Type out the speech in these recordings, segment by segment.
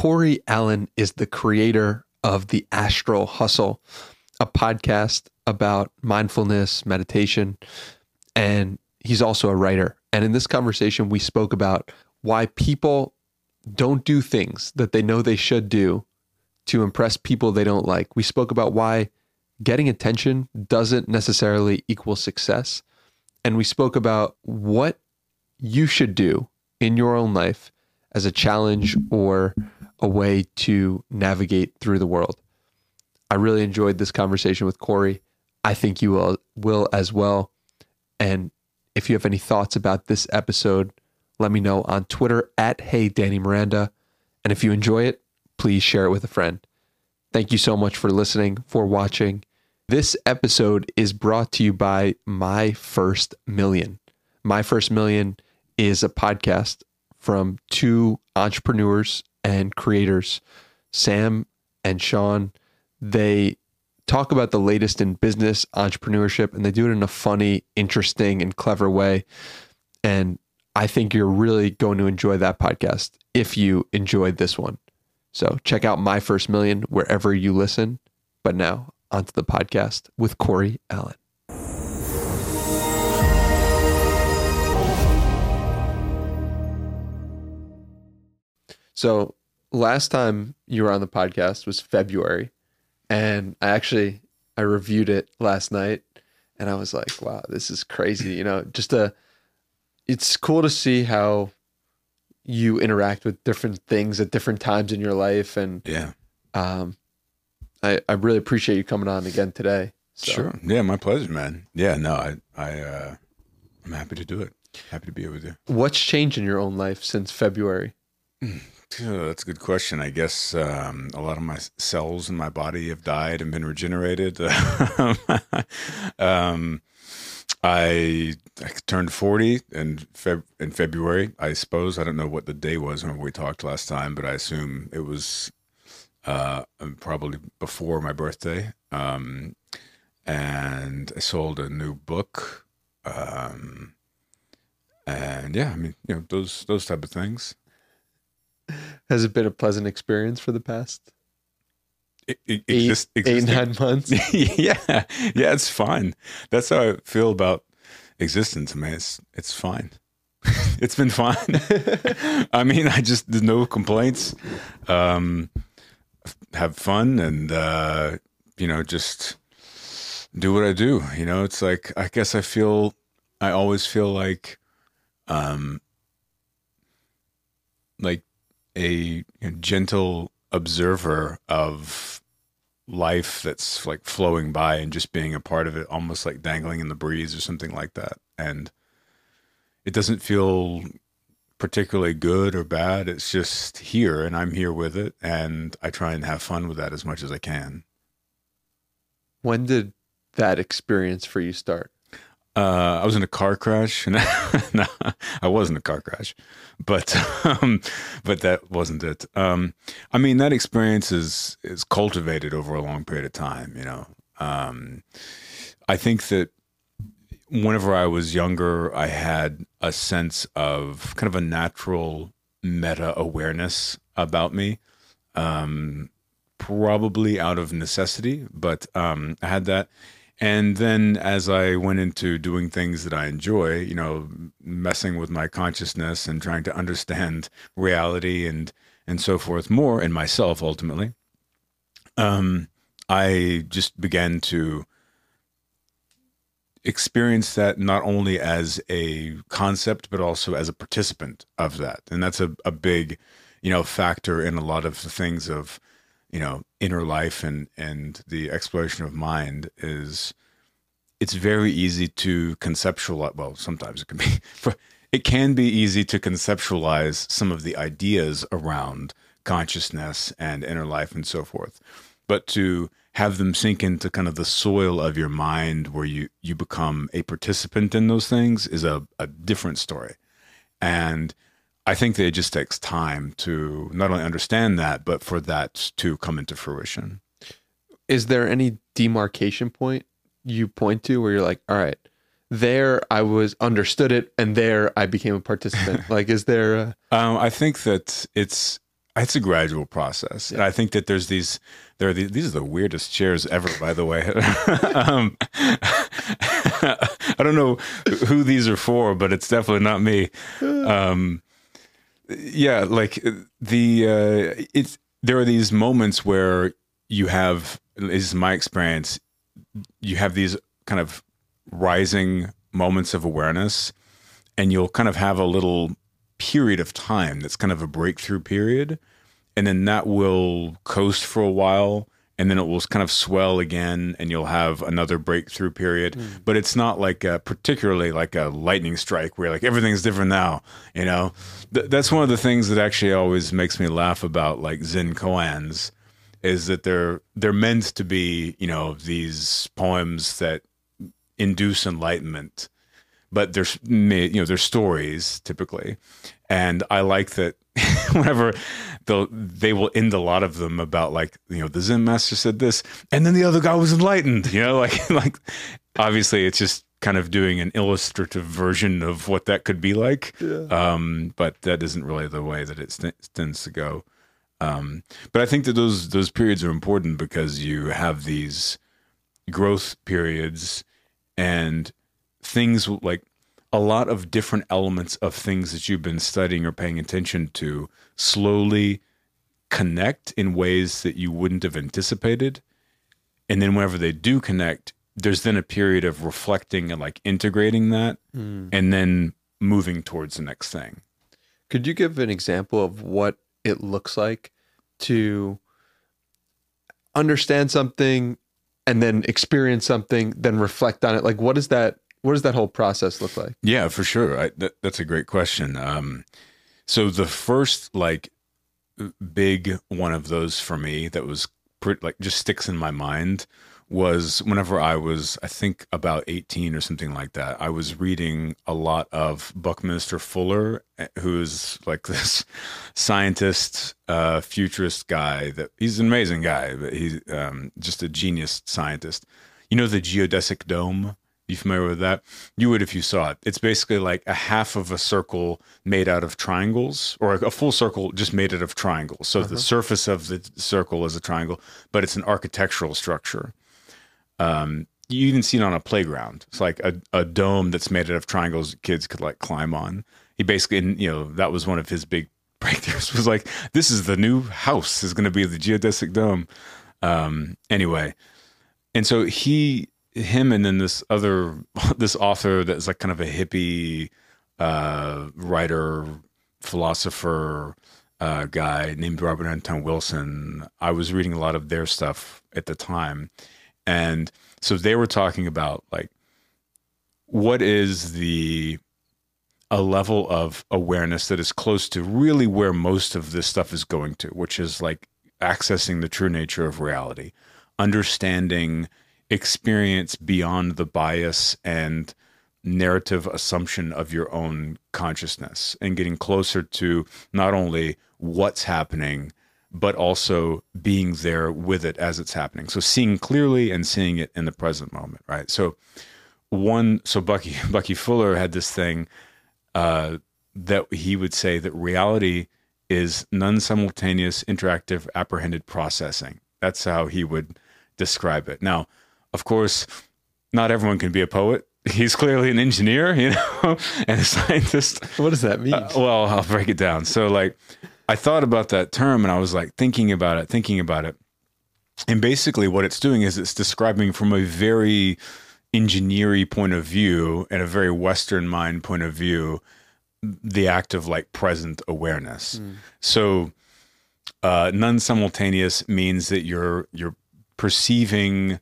Cory Allen is the creator of the Astral Hustle, a podcast about mindfulness, meditation, and he's also a writer. And in this conversation, we spoke about why people don't do things that they know they should do to impress people they don't like. We spoke about why getting attention doesn't necessarily equal success. And we spoke about what you should do in your own life as a challenge or a way to navigate through the world. I really enjoyed this conversation with Cory. I think you will, will as well. And if you have any thoughts about this episode, let me know on Twitter at Hey Danny Miranda. And if you enjoy it, please share it with a friend. Thank you so much for listening, for watching. This episode is brought to you by My First Million. My First Million is a podcast from two entrepreneurs and creators, Sam and Shaan. They talk about the latest in business entrepreneurship and they do it in a funny, interesting, and clever way. And I think you're really going to enjoy that podcast if you enjoyed this one. So check out My First Million wherever you listen. But now onto the podcast with Cory Allen. So last time you were on the podcast was February, and I actually I reviewed it last night, and I was like, wow, this is crazy. You know, just a it's cool to see how you interact with different things at different times in your life, and Yeah. um, I I really appreciate you coming on again today. So, Sure. Yeah, my pleasure, man. Yeah, no, I I uh I'm happy to do it. Happy to be here with you. What's changed in your own life since February? That's a good question. I guess um, a lot of my cells in my body have died and been regenerated. um, I, I turned 40 in, Feb- in February, I suppose. I don't know what the day was when we talked last time, but I assume it was uh, probably before my birthday. Um, and I sold a new book. Um, and yeah, I mean, you know, those those type of things. Has it been a pleasant experience for the past It, it, eight, exist- eight nine months? yeah, yeah, it's fine. That's how I feel about existence. I mean, it's it's fine. it's been fine. I mean, I just there's no complaints. Um, have fun and uh, you know just do what I do. You know, it's like I guess I feel I always feel like um like a gentle observer of life that's like flowing by and just being a part of it, almost like dangling in the breeze or something like that. And it doesn't feel particularly good or bad. It's just here and I'm here with it. And I try and have fun with that as much as I can. When did that experience for you start? Uh, I was in a car crash, and no, I wasn't a car crash, but um, but that wasn't it. Um, I mean, that experience is is cultivated over a long period of time. You know, um, I think that whenever I was younger, I had a sense of kind of a natural meta awareness about me, um, probably out of necessity, but um, I had that. And then as I went into doing things that I enjoy, you know, messing with my consciousness and trying to understand reality and and so forth more and myself ultimately, um, I just began to experience that not only as a concept but also as a participant of that. And that's a, a big, you know, factor in a lot of the things of you know inner life and and the exploration of mind is it's very easy to conceptualize well sometimes it can be it can be easy to conceptualize some of the ideas around consciousness and inner life and so forth. But to have them sink into kind of the soil of your mind where you you become a participant in those things is a, a different story. And I think that it just takes time to not only understand that, but for that to come into fruition. Is there any demarcation point you point to where you're like, all right, there I was understood it, and there I became a participant? like, is there? A, Um, I think that it's. it's a gradual process, and I think that there's these. There are these, these are the weirdest chairs ever, by the way. um, I don't know who these are for, but it's definitely not me. Um, yeah, like the uh, it's there are these moments where you have. This is my experience. You have these kind of rising moments of awareness, and you'll kind of have a little period of time that's kind of a breakthrough period and then that will coast for a while and then it will kind of swell again and you'll have another breakthrough period. Mm. but it's not like a, particularly like a lightning strike where like everything's different now you know? Th- that's one of the things that actually always makes me laugh about like zen koans is that they're they're meant to be you know these poems that induce enlightenment. But there's you know there's stories typically, and I like that whenever they they will end a lot of them about like you know the Zen master said this, and then the other guy was enlightened. You know, like like obviously it's just kind of doing an illustrative version of what that could be like. Yeah. Um, but that isn't really the way that it st- tends to go. Um, but I think that those those periods are important because you have these growth periods and things like a lot of different elements of things that you've been studying or paying attention to slowly connect in ways that you wouldn't have anticipated. And then whenever they do connect, there's then a period of reflecting and like integrating that mm. and then moving towards the next thing. Could you give an example of what it looks like to understand something and then experience something, then reflect on it? Like, what is that what does that whole process look like? Yeah, for sure. I, that, that's a great question. Um, so the first like big one of those for me that was pretty, like just sticks in my mind was whenever I was, I think about 18 or something like that, I was reading a lot of Buckminster Fuller, eh, who's like this scientist, uh, futurist guy that he's an amazing guy, but he's um, just a genius scientist. You know, the geodesic dome? You familiar with that? You would if you saw it. It's basically like a half of a circle made out of triangles, or a full circle just made out of triangles. So uh-huh. the surface of the circle is a triangle, but it's an architectural structure. Um, you even see it on a playground. It's like a, a dome that's made out of triangles kids could like climb on. He basically, and, you know, that was one of his big breakthroughs. Was like, this is the new house. Is going to be the geodesic dome. Um, anyway, and so he him and then this other this author that's like kind of a hippie uh, writer philosopher uh, guy named Robert Anton Wilson. I was reading a lot of their stuff at the time, and so they were talking about like what is the a level of awareness that is close to really where most of this stuff is going to, which is like accessing the true nature of reality, understanding experience beyond the bias and narrative assumption of your own consciousness and getting closer to not only what's happening but also being there with it as it's happening. So seeing clearly and seeing it in the present moment right? So one so bucky bucky fuller had this thing uh, that he would say that reality is non-simultaneous interactive apprehended processing. That's how he would describe it. Now of course, not everyone can be a poet. He's clearly an engineer, you know, and a scientist. What does that mean? Uh, well, I'll break it down. So, like, I thought about that term and I was like thinking about it, thinking about it. And basically, what it's doing is it's describing from a very engineering point of view and a very Western mind point of view the act of like present awareness. Mm. So, uh, non simultaneous means that you're you're perceiving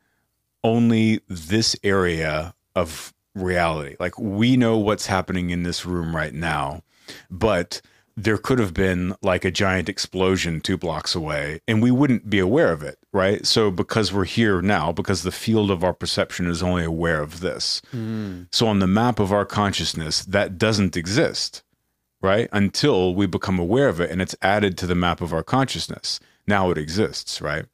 only this area of reality. Like we know what's happening in this room right now, but there could have been like a giant explosion two blocks away and we wouldn't be aware of it, right? So because we're here now, because the field of our perception is only aware of this. Mm. So on the map of our consciousness, that doesn't exist, right? Until we become aware of it and it's added to the map of our consciousness. Now it exists, right?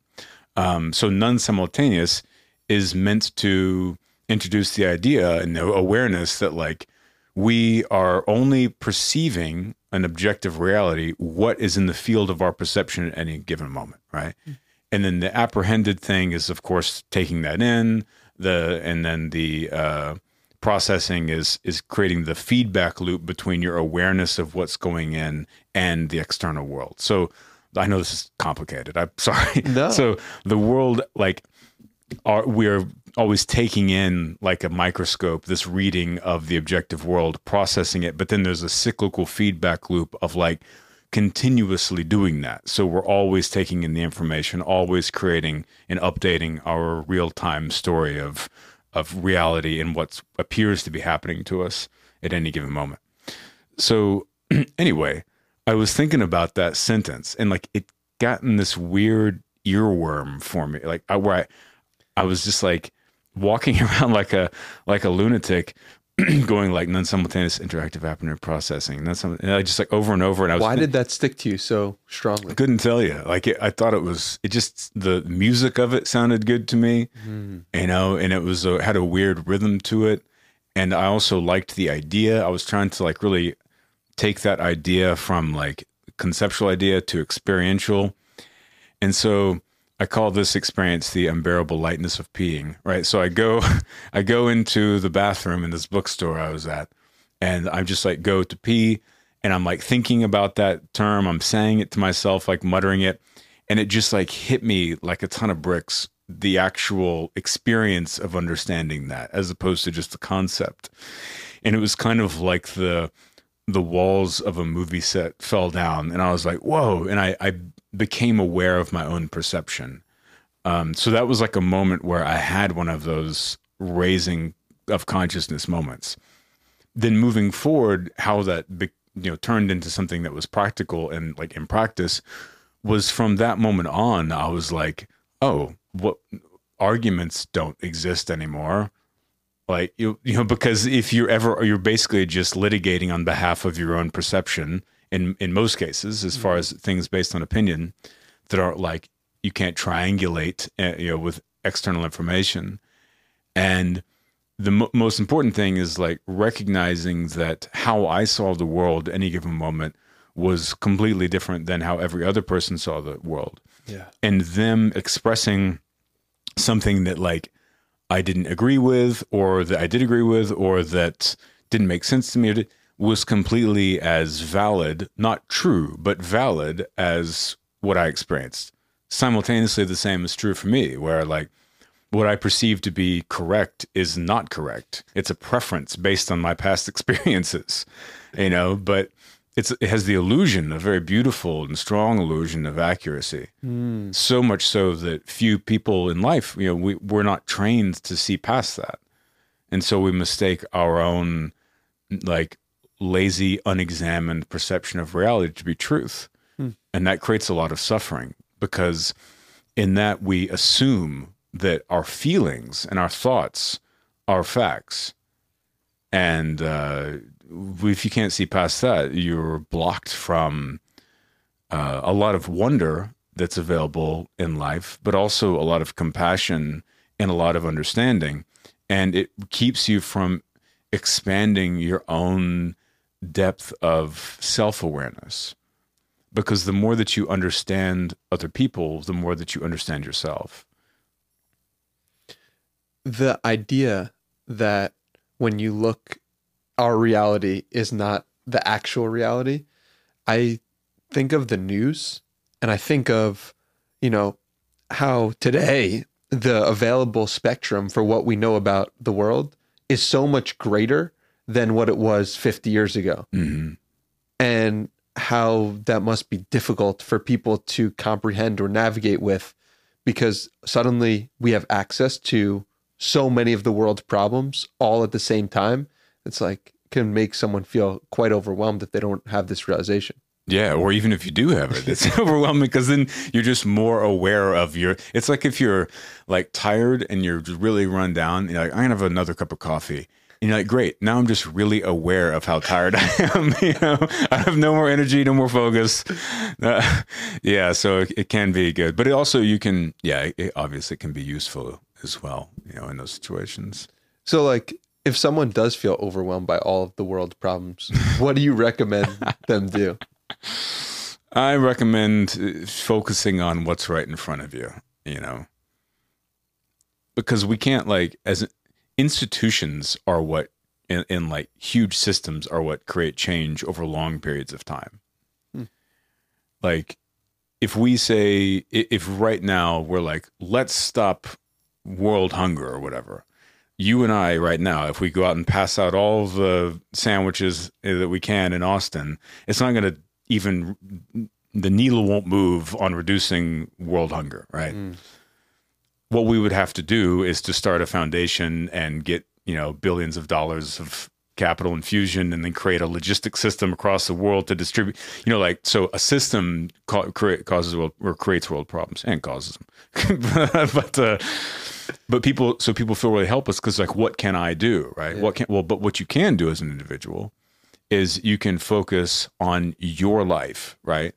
Um, so non simultaneous is meant to introduce the idea and the awareness that like we are only perceiving an objective reality, what is in the field of our perception at any given moment, right? And then the apprehended thing is, of course, taking that in. The and then the uh, processing is is creating the feedback loop between your awareness of what's going in and the external world. So I know this is complicated. I'm sorry. No. So the world, like, are we're always taking in like a microscope this reading of the objective world, processing it, but then there's a cyclical feedback loop of like continuously doing that. So we're always taking in the information, always creating and updating our real time story of of reality and what appears to be happening to us at any given moment. So anyway, I was thinking about that sentence and like it got in this weird earworm for me, like I, where I, I was just like walking around like a like a lunatic, going like non-simultaneous interactive apnea processing. And that's something I just like over and over. And I was Why did that stick to you so strongly? I couldn't tell you. Like it, I thought it was. It just the music of it sounded good to me, hmm. you know, and it was a, had a weird rhythm to it. And I also liked the idea. I was trying to like really take that idea from like conceptual idea to experiential, and so I call this experience the unbearable lightness of peeing. Right. So I go, I go into the bathroom in this bookstore I was at, and I'm just like go to pee and I'm like thinking about that term. I'm saying it to myself, like muttering it. And it just like hit me like a ton of bricks, the actual experience of understanding that as opposed to just the concept. And it was kind of like the the walls of a movie set fell down and I was like, whoa. And I, I became aware of my own perception. Um, so that was like a moment where I had one of those raising of consciousness moments then moving forward, how that be, you know turned into something that was practical and like in practice was from that moment on. I was like, oh, what arguments don't exist anymore. Like you, you know, because if you're ever, you're basically just litigating on behalf of your own perception. In in most cases, as far as things based on opinion, that are like you can't triangulate, uh, you know, with external information, and the mo- most important thing is like recognizing that how I saw the world any given moment was completely different than how every other person saw the world. Yeah. And them expressing something that like I didn't agree with or that I did agree with or that didn't make sense to me was completely as valid, not true, but valid as what I experienced. Simultaneously the same is true for me where like what I perceive to be correct is not correct. It's a preference based on my past experiences, you know, but it's it has the illusion, a very beautiful and strong illusion of accuracy. Hmm. So much so that few people in life, you know, we, we're not trained to see past that. And so we mistake our own like lazy, unexamined perception of reality to be truth. And that creates a lot of suffering because in that we assume that our feelings and our thoughts are facts. And uh, if you can't see past that, you're blocked from uh, a lot of wonder that's available in life, but also a lot of compassion and a lot of understanding. And it keeps you from expanding your own depth of self awareness. Because the more that you understand other people, the more that you understand yourself. the idea that when you look our reality is not the actual reality i think of the news and i think of you know how today the available spectrum for what we know about the world is so much greater than what it was 50 years ago Mm-hmm. and how that must be difficult for people to comprehend or navigate with because suddenly we have access to so many of the world's problems all at the same time it's like can make someone feel quite overwhelmed if they don't have this realization Yeah, or even if you do have it, it's overwhelming because then you're just more aware of your. It's like if you're like tired and you're really run down. You're like, I'm gonna have another cup of coffee. And you're like, great. Now I'm just really aware of how tired I am. you know, I have no more energy, no more focus. Uh, yeah, so it, it can be good, but it also you can. Yeah, it obviously can be useful as well. You know, in those situations. so like if someone does feel overwhelmed by all of the world's problems, what do you recommend them do? I recommend uh, focusing on what's right in front of you, you know. Because we can't like as institutions are what in, in like huge systems are what create change over long periods of time. Hmm. Like if we say if right now we're like let's stop world hunger or whatever you and I right now, if we go out and pass out all the sandwiches that we can in Austin, it's not going to even the needle won't move on reducing world hunger, right? Mm. What we would have to do is to start a foundation and get you know billions of dollars of capital infusion and then create a logistic system across the world to distribute you know like so a system ca- causes world or creates world problems and causes them but uh, but people so people feel really helpless because like what can i do right? Yeah. what can well but what you can do as an individual is you can focus on your life right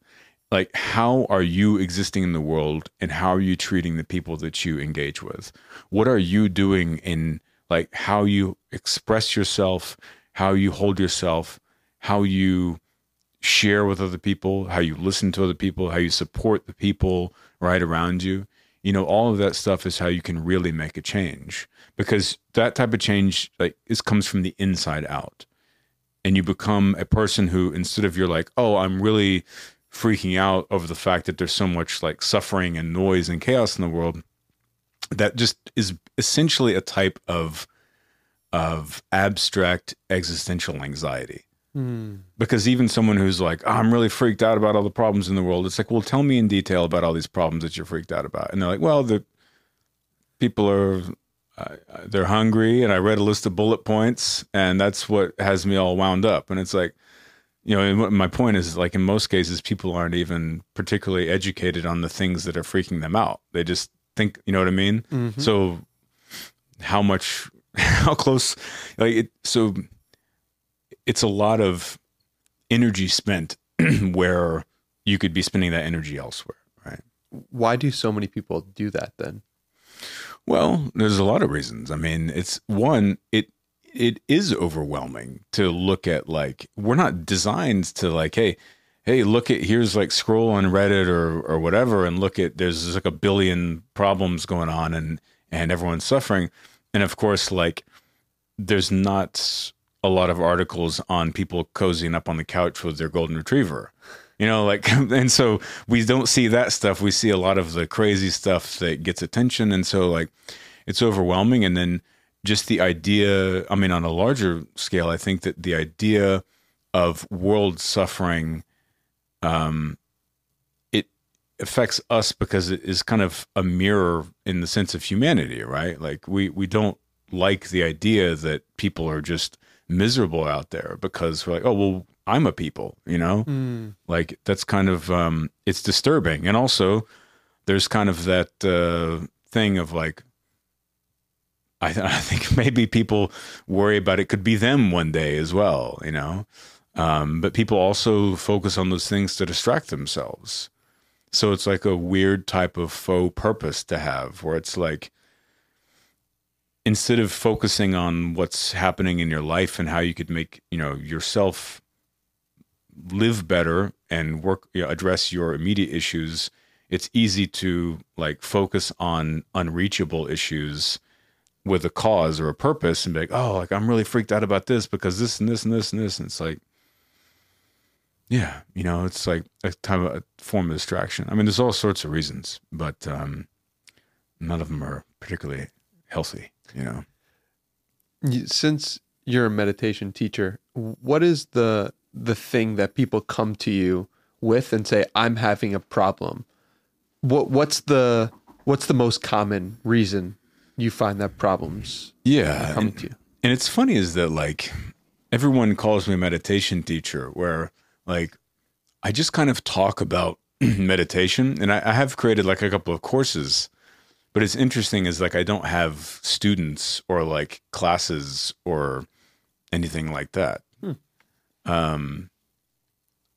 like how are you existing in the world and how are you treating the people that you engage with? What are you doing in like how you express yourself how you hold yourself how you share with other people how you listen to other people how you support the people right around you? You know all of that stuff is how you can really make a change because that type of change like is comes from the inside out. And you become a person who instead of you're like oh i'm really freaking out over the fact that there's so much like suffering and noise and chaos in the world that just is essentially a type of of abstract existential anxiety Mm. Because even someone who's like, oh, I'm really freaked out about all the problems in the world, it's like, well, tell me in detail about all these problems that you're freaked out about. And they're like, well, the people are uh, they're hungry, and I read a list of bullet points, and that's what has me all wound up. And it's like, you know, my point is like in most cases, people aren't even particularly educated on the things that are freaking them out. They just think, you know what I mean? Mm-hmm. So, how much, how close, like it, so it's a lot of energy spent where you could be spending that energy elsewhere, right? Why do so many people do that then? Well, there's a lot of reasons. I mean, it's one, it it is overwhelming to look at like we're not designed to like, hey, hey, look at here's like scroll on Reddit or or whatever and look at there's like a billion problems going on and and everyone's suffering. And of course, like there's not a lot of articles on people cozying up on the couch with their golden retriever. You know, like, and so we don't see that stuff. We see a lot of the crazy stuff that gets attention. And so, like, it's overwhelming. And then just the idea, I mean, on a larger scale, I think that the idea of world suffering, um, it affects us because it is kind of a mirror in the sense of humanity, right? Like, we, we don't like the idea that people are just miserable out there because we're like, oh well, I'm a people, you know, mm. like that's kind of um, it's disturbing, and also there's kind of that uh, thing of like. I, th- I think maybe people worry about it could be them one day as well, you know. Um, but people also focus on those things to distract themselves. So it's like a weird type of faux purpose to have, where it's like instead of focusing on what's happening in your life and how you could make you know yourself live better and work you know, address your immediate issues it's easy to like focus on unreachable issues with a cause or a purpose and be like oh like i'm really freaked out about this because this and this and this and this. And it's like yeah you know it's like a type of a form of distraction. I mean there's all sorts of reasons but um none of them are particularly healthy you know? Since you're a meditation teacher what is the the thing that people come to you with and say i'm having a problem what what's the what's the most common reason you find that problems yeah come to you and it's funny is that like everyone calls me a meditation teacher where like i just kind of talk about meditation and I, I have created like a couple of courses but it's interesting is like I don't have students or like classes or anything like that. Hmm. Um,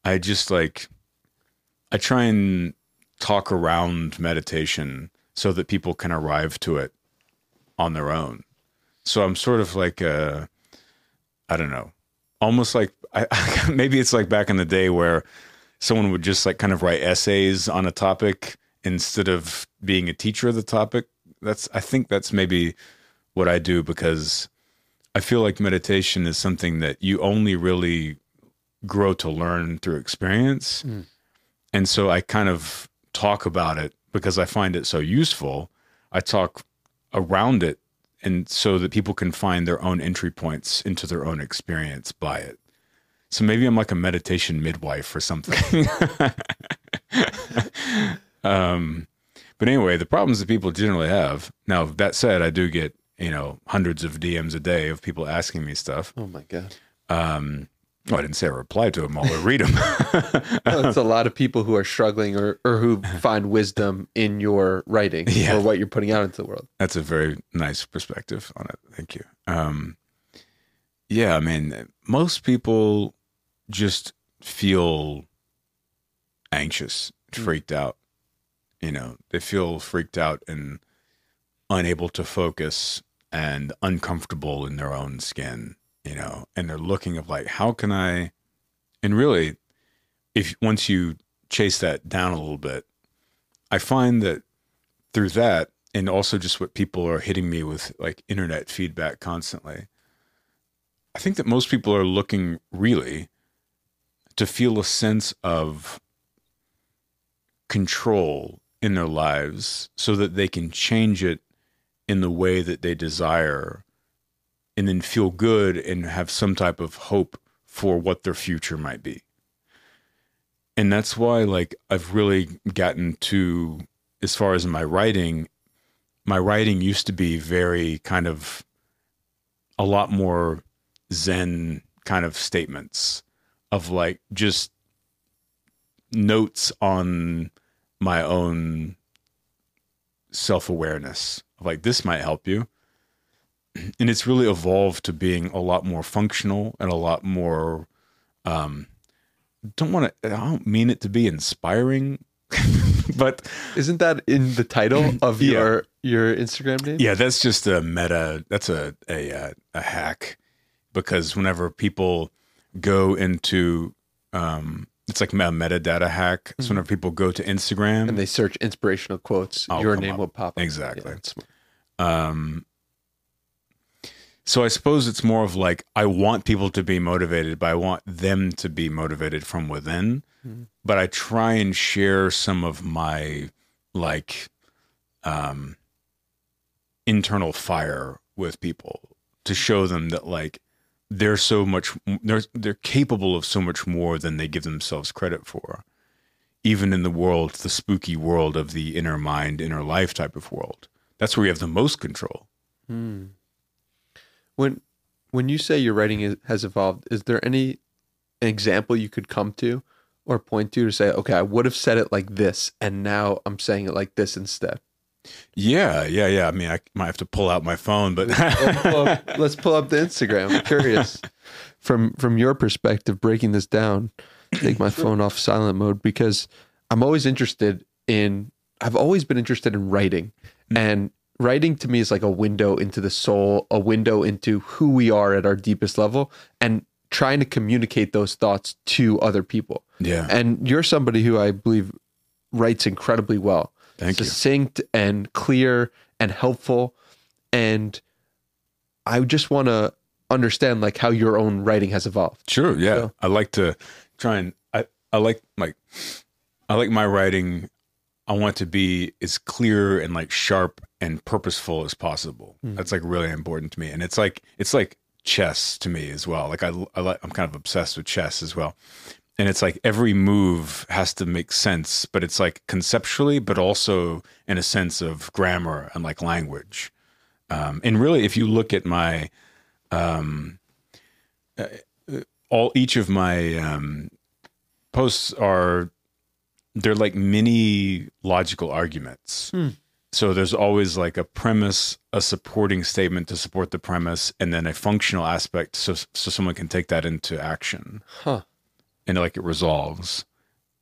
I just like I try and talk around meditation so that people can arrive to it on their own. So I'm sort of like uh I don't know, almost like I, maybe it's like back in the day where someone would just like kind of write essays on a topic instead of being a teacher of the topic. That's I think that's maybe what I do because I feel like meditation is something that you only really grow to learn through experience. Mm. And so I kind of talk about it because I find it so useful. I talk around it and so that people can find their own entry points into their own experience by it. So maybe I'm like a meditation midwife or something. um, but anyway, the problems that people generally have. Now, that said, I do get you know hundreds of DMs a day of people asking me stuff. Oh my god. Um, well, I didn't say I reply to them all or read them. Well, it's a lot of people who are struggling or, or who find wisdom in your writing Yeah. or what you're putting out into the world. That's a very nice perspective on it. Thank you. Um, yeah, I mean, most people just feel anxious, freaked out. You know, they feel freaked out and unable to focus and uncomfortable in their own skin, you know, and they're looking of like, how can I, and really, if once you chase that down a little bit, I find that through that, and also just what people are hitting me with like internet feedback constantly. I think that most people are looking really to feel a sense of control in their lives so that they can change it in the way that they desire and then feel good and have some type of hope for what their future might be. And that's why like I've really gotten to as far as my writing my writing used to be very kind of a lot more zen kind of statements of like just notes on my own self-awareness of like this might help you and it's really evolved to being a lot more functional and a lot more um don't want to i don't mean it to be inspiring but Isn't that in the title of Yeah. your your Instagram name? Yeah, that's just a meta. That's a a uh, a hack because whenever people go into, um, it's like a metadata hack. So whenever people go to Instagram, And they search inspirational quotes, I'll your name up. will pop up. Exactly. Yeah, um, so I suppose it's more of like I want people to be motivated, but I want them to be motivated from within. Mhm. But I try and share some of my like um, internal fire with people to show them that like they're so much they're they're capable of so much more than they give themselves credit for. Even in the world, the spooky world of the inner mind, inner life type of world. That's where you have the most control. Hmm. When when you say your writing is, has evolved, is there any example you could come to or point to to say, okay, I would have said it like this, and now I'm saying it like this instead? Yeah, yeah, yeah. I mean, I might have to pull out my phone, but let's, pull up, let's pull up the Instagram. I'm curious from from your perspective, breaking this down. Take my phone off silent mode because I'm always interested in. I've always been interested in writing, mm. and writing to me is like a window into the soul, a window into who we are at our deepest level, and trying to communicate those thoughts to other people. yeah, And you're somebody who I believe writes incredibly well thank you. succinct and clear and helpful and i just want to understand like how your own writing has evolved Sure, yeah. So- I like to try and I I like like I like my writing. I want to be as clear and like sharp and purposeful as possible. Mhm. That's like really important to me, and it's like it's like chess to me as well. Like I, I like I'm kind of obsessed with chess as well, and it's like every move has to make sense, but it's like conceptually, but also in a sense of grammar and like language. Um, and really, if you look at my um, all each of my um, posts are they're like mini logical arguments. Hmm. So there's always like a premise, a supporting statement to support the premise, and then a functional aspect, so so someone can take that into action, huh and like it resolves,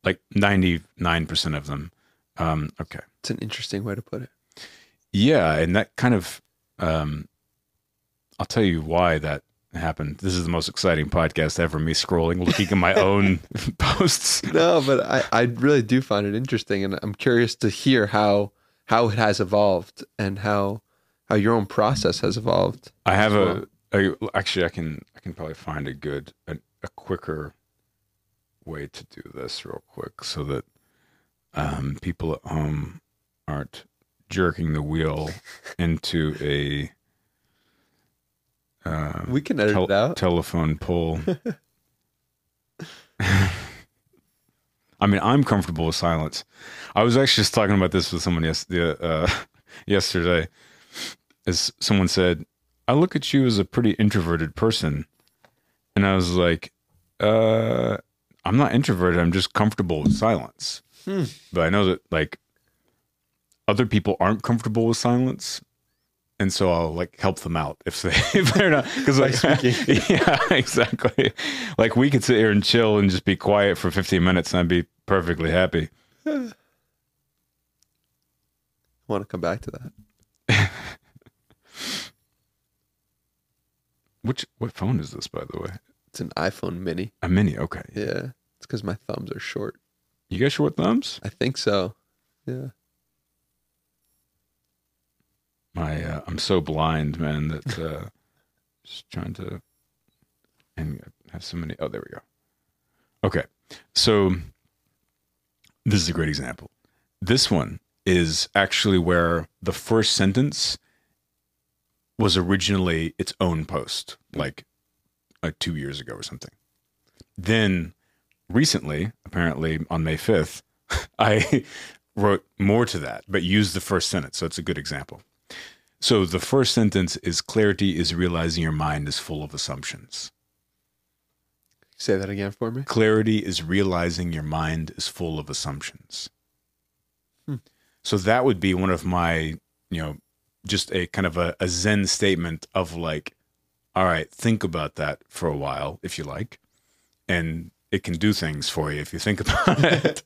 like ninety nine percent of them. Um, okay, it's an interesting way to put it yeah, and that kind of um, I'll tell you why that happened. This is the most exciting podcast ever. Me scrolling, looking at my own posts. No, but I, I really do find it interesting, and I'm curious to hear how how it has evolved and how how your own process has evolved. I have as a, a actually I can I can probably find a good a, a quicker way to do this real quick so that um, people at home aren't jerking the wheel into a uh, We can edit tel- it out. telephone pole. I mean, I'm comfortable with silence. I was actually just talking about this with someone yes, the, uh, yesterday. As someone said, I look at you as a pretty introverted person. And I was like, uh, I'm not introverted. I'm just comfortable with silence. Hmm. But I know that, like, other people aren't comfortable with silence. And so I'll like help them out if they if they're not because like speaking. yeah exactly like we could sit here and chill and just be quiet for 15 minutes and I'd be perfectly happy. I want to come back to that. Which what phone is this by the way? It's an iPhone Mini. A mini. Okay. Yeah, it's because my thumbs are short. You got short thumbs? I think so. Yeah. My uh, I'm so blind, man, that uh just trying to and I have so many oh there we go. Okay. So this is a great example. This one is actually where the first sentence was originally its own post, like uh, two years ago or something. Then recently, apparently on May 5th, I wrote more to that, but used the first sentence. So it's a good example. So the first sentence is clarity is realizing your mind is full of assumptions. Say that again for me. Clarity is realizing your mind is full of assumptions. Hmm. So that would be one of my, you know, just a kind of a, a Zen statement of like, all right, think about that for a while if you like. And it can do things for you if you think about it.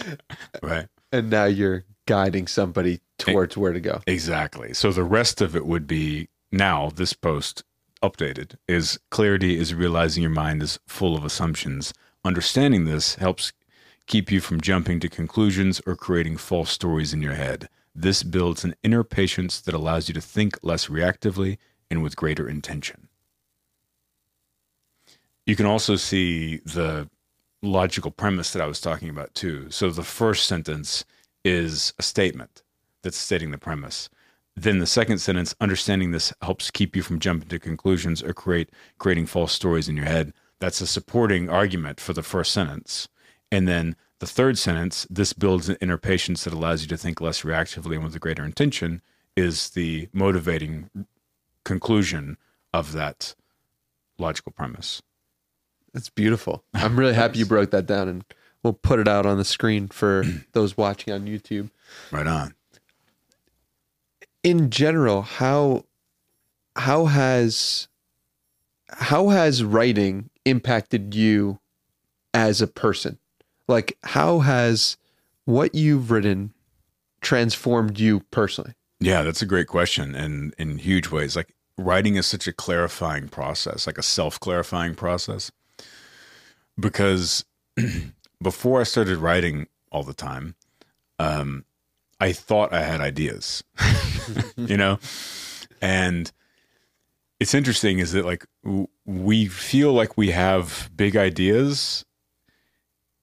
right. And now you're guiding somebody towards where to go. Exactly. So the rest of it would be now this post updated is clarity is realizing your mind is full of assumptions. Understanding this helps keep you from jumping to conclusions or creating false stories in your head. This builds an inner patience that allows you to think less reactively and with greater intention. You can also see the logical premise that I was talking about too. So the first sentence is a statement that's stating the premise. Then the second sentence, understanding this helps keep you from jumping to conclusions or create creating false stories in your head. That's a supporting argument for the first sentence. And then the third sentence, this builds an inner patience that allows you to think less reactively and with a greater intention, is the motivating conclusion of that logical premise. That's beautiful. I'm really happy you broke that down and we'll put it out on the screen for those watching on YouTube. Right on. In general, how how has how has writing impacted you as a person? Like how has what you've written transformed you personally? Yeah, that's a great question, and in huge ways. Like writing is such a clarifying process, like a self-clarifying process. Because before I started writing all the time, um, I thought I had ideas, you know, and it's interesting is that like w- we feel like we have big ideas,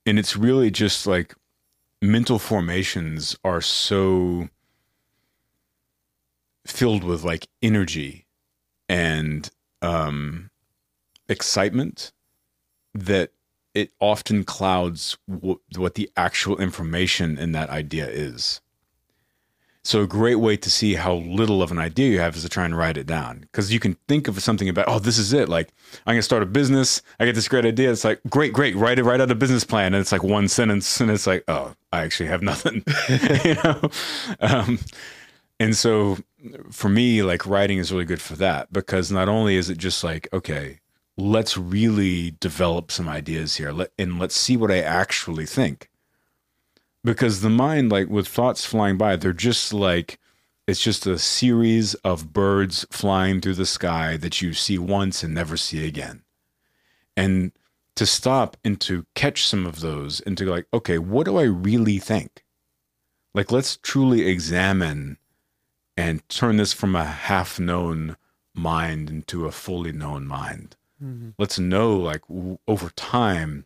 and it's really just like mental formations are so filled with like energy and um excitement that it often clouds w- what the actual information in that idea is so a great way to see how little of an idea you have is to try and write it down. Because you can think of something about oh this is it. Like i'm to start a business. I get this great idea. It's like great great. Write it write out a business plan. And it's like one sentence and it's like oh i actually have nothing. You know? Um, and so for me like writing is really good for that because not only is it just like okay let's really develop some ideas here. Let, and let's see what i actually think because the mind like with thoughts flying by they're just like It's just a series of birds flying through the sky that you see once and never see again. And to stop and to catch some of those and to go like, okay, what do I really think? Like, let's truly examine and turn this from a half known mind into a fully known mind. Mm-hmm. Let's know, like, w- over time,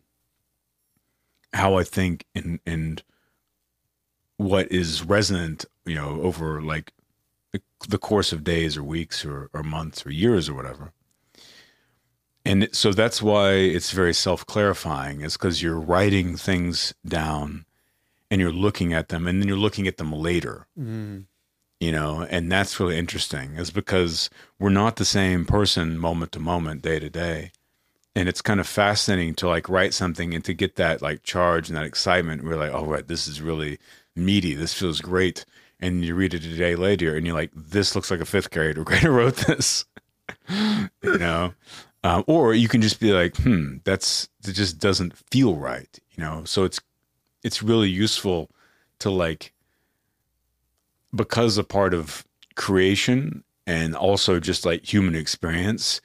how I think and, and what is resonant, you know, over like the, course of days or weeks or, or months or years or whatever. And so that's why it's very self clarifying, is because you're writing things down and you're looking at them and then you're looking at them later. Mm. You know, and that's really interesting, is because we're not the same person moment to moment, day to day. And it's kind of fascinating to like write something and to get that like charge and that excitement. We're like, oh, right, this is really meaty. This feels great. And you read it a day later and you're like, this looks like a fifth grader wrote this. you know? Um, or you can just be like, hmm, that's it just doesn't feel right, you know. So it's it's really useful to like because a part of creation and also just like human experience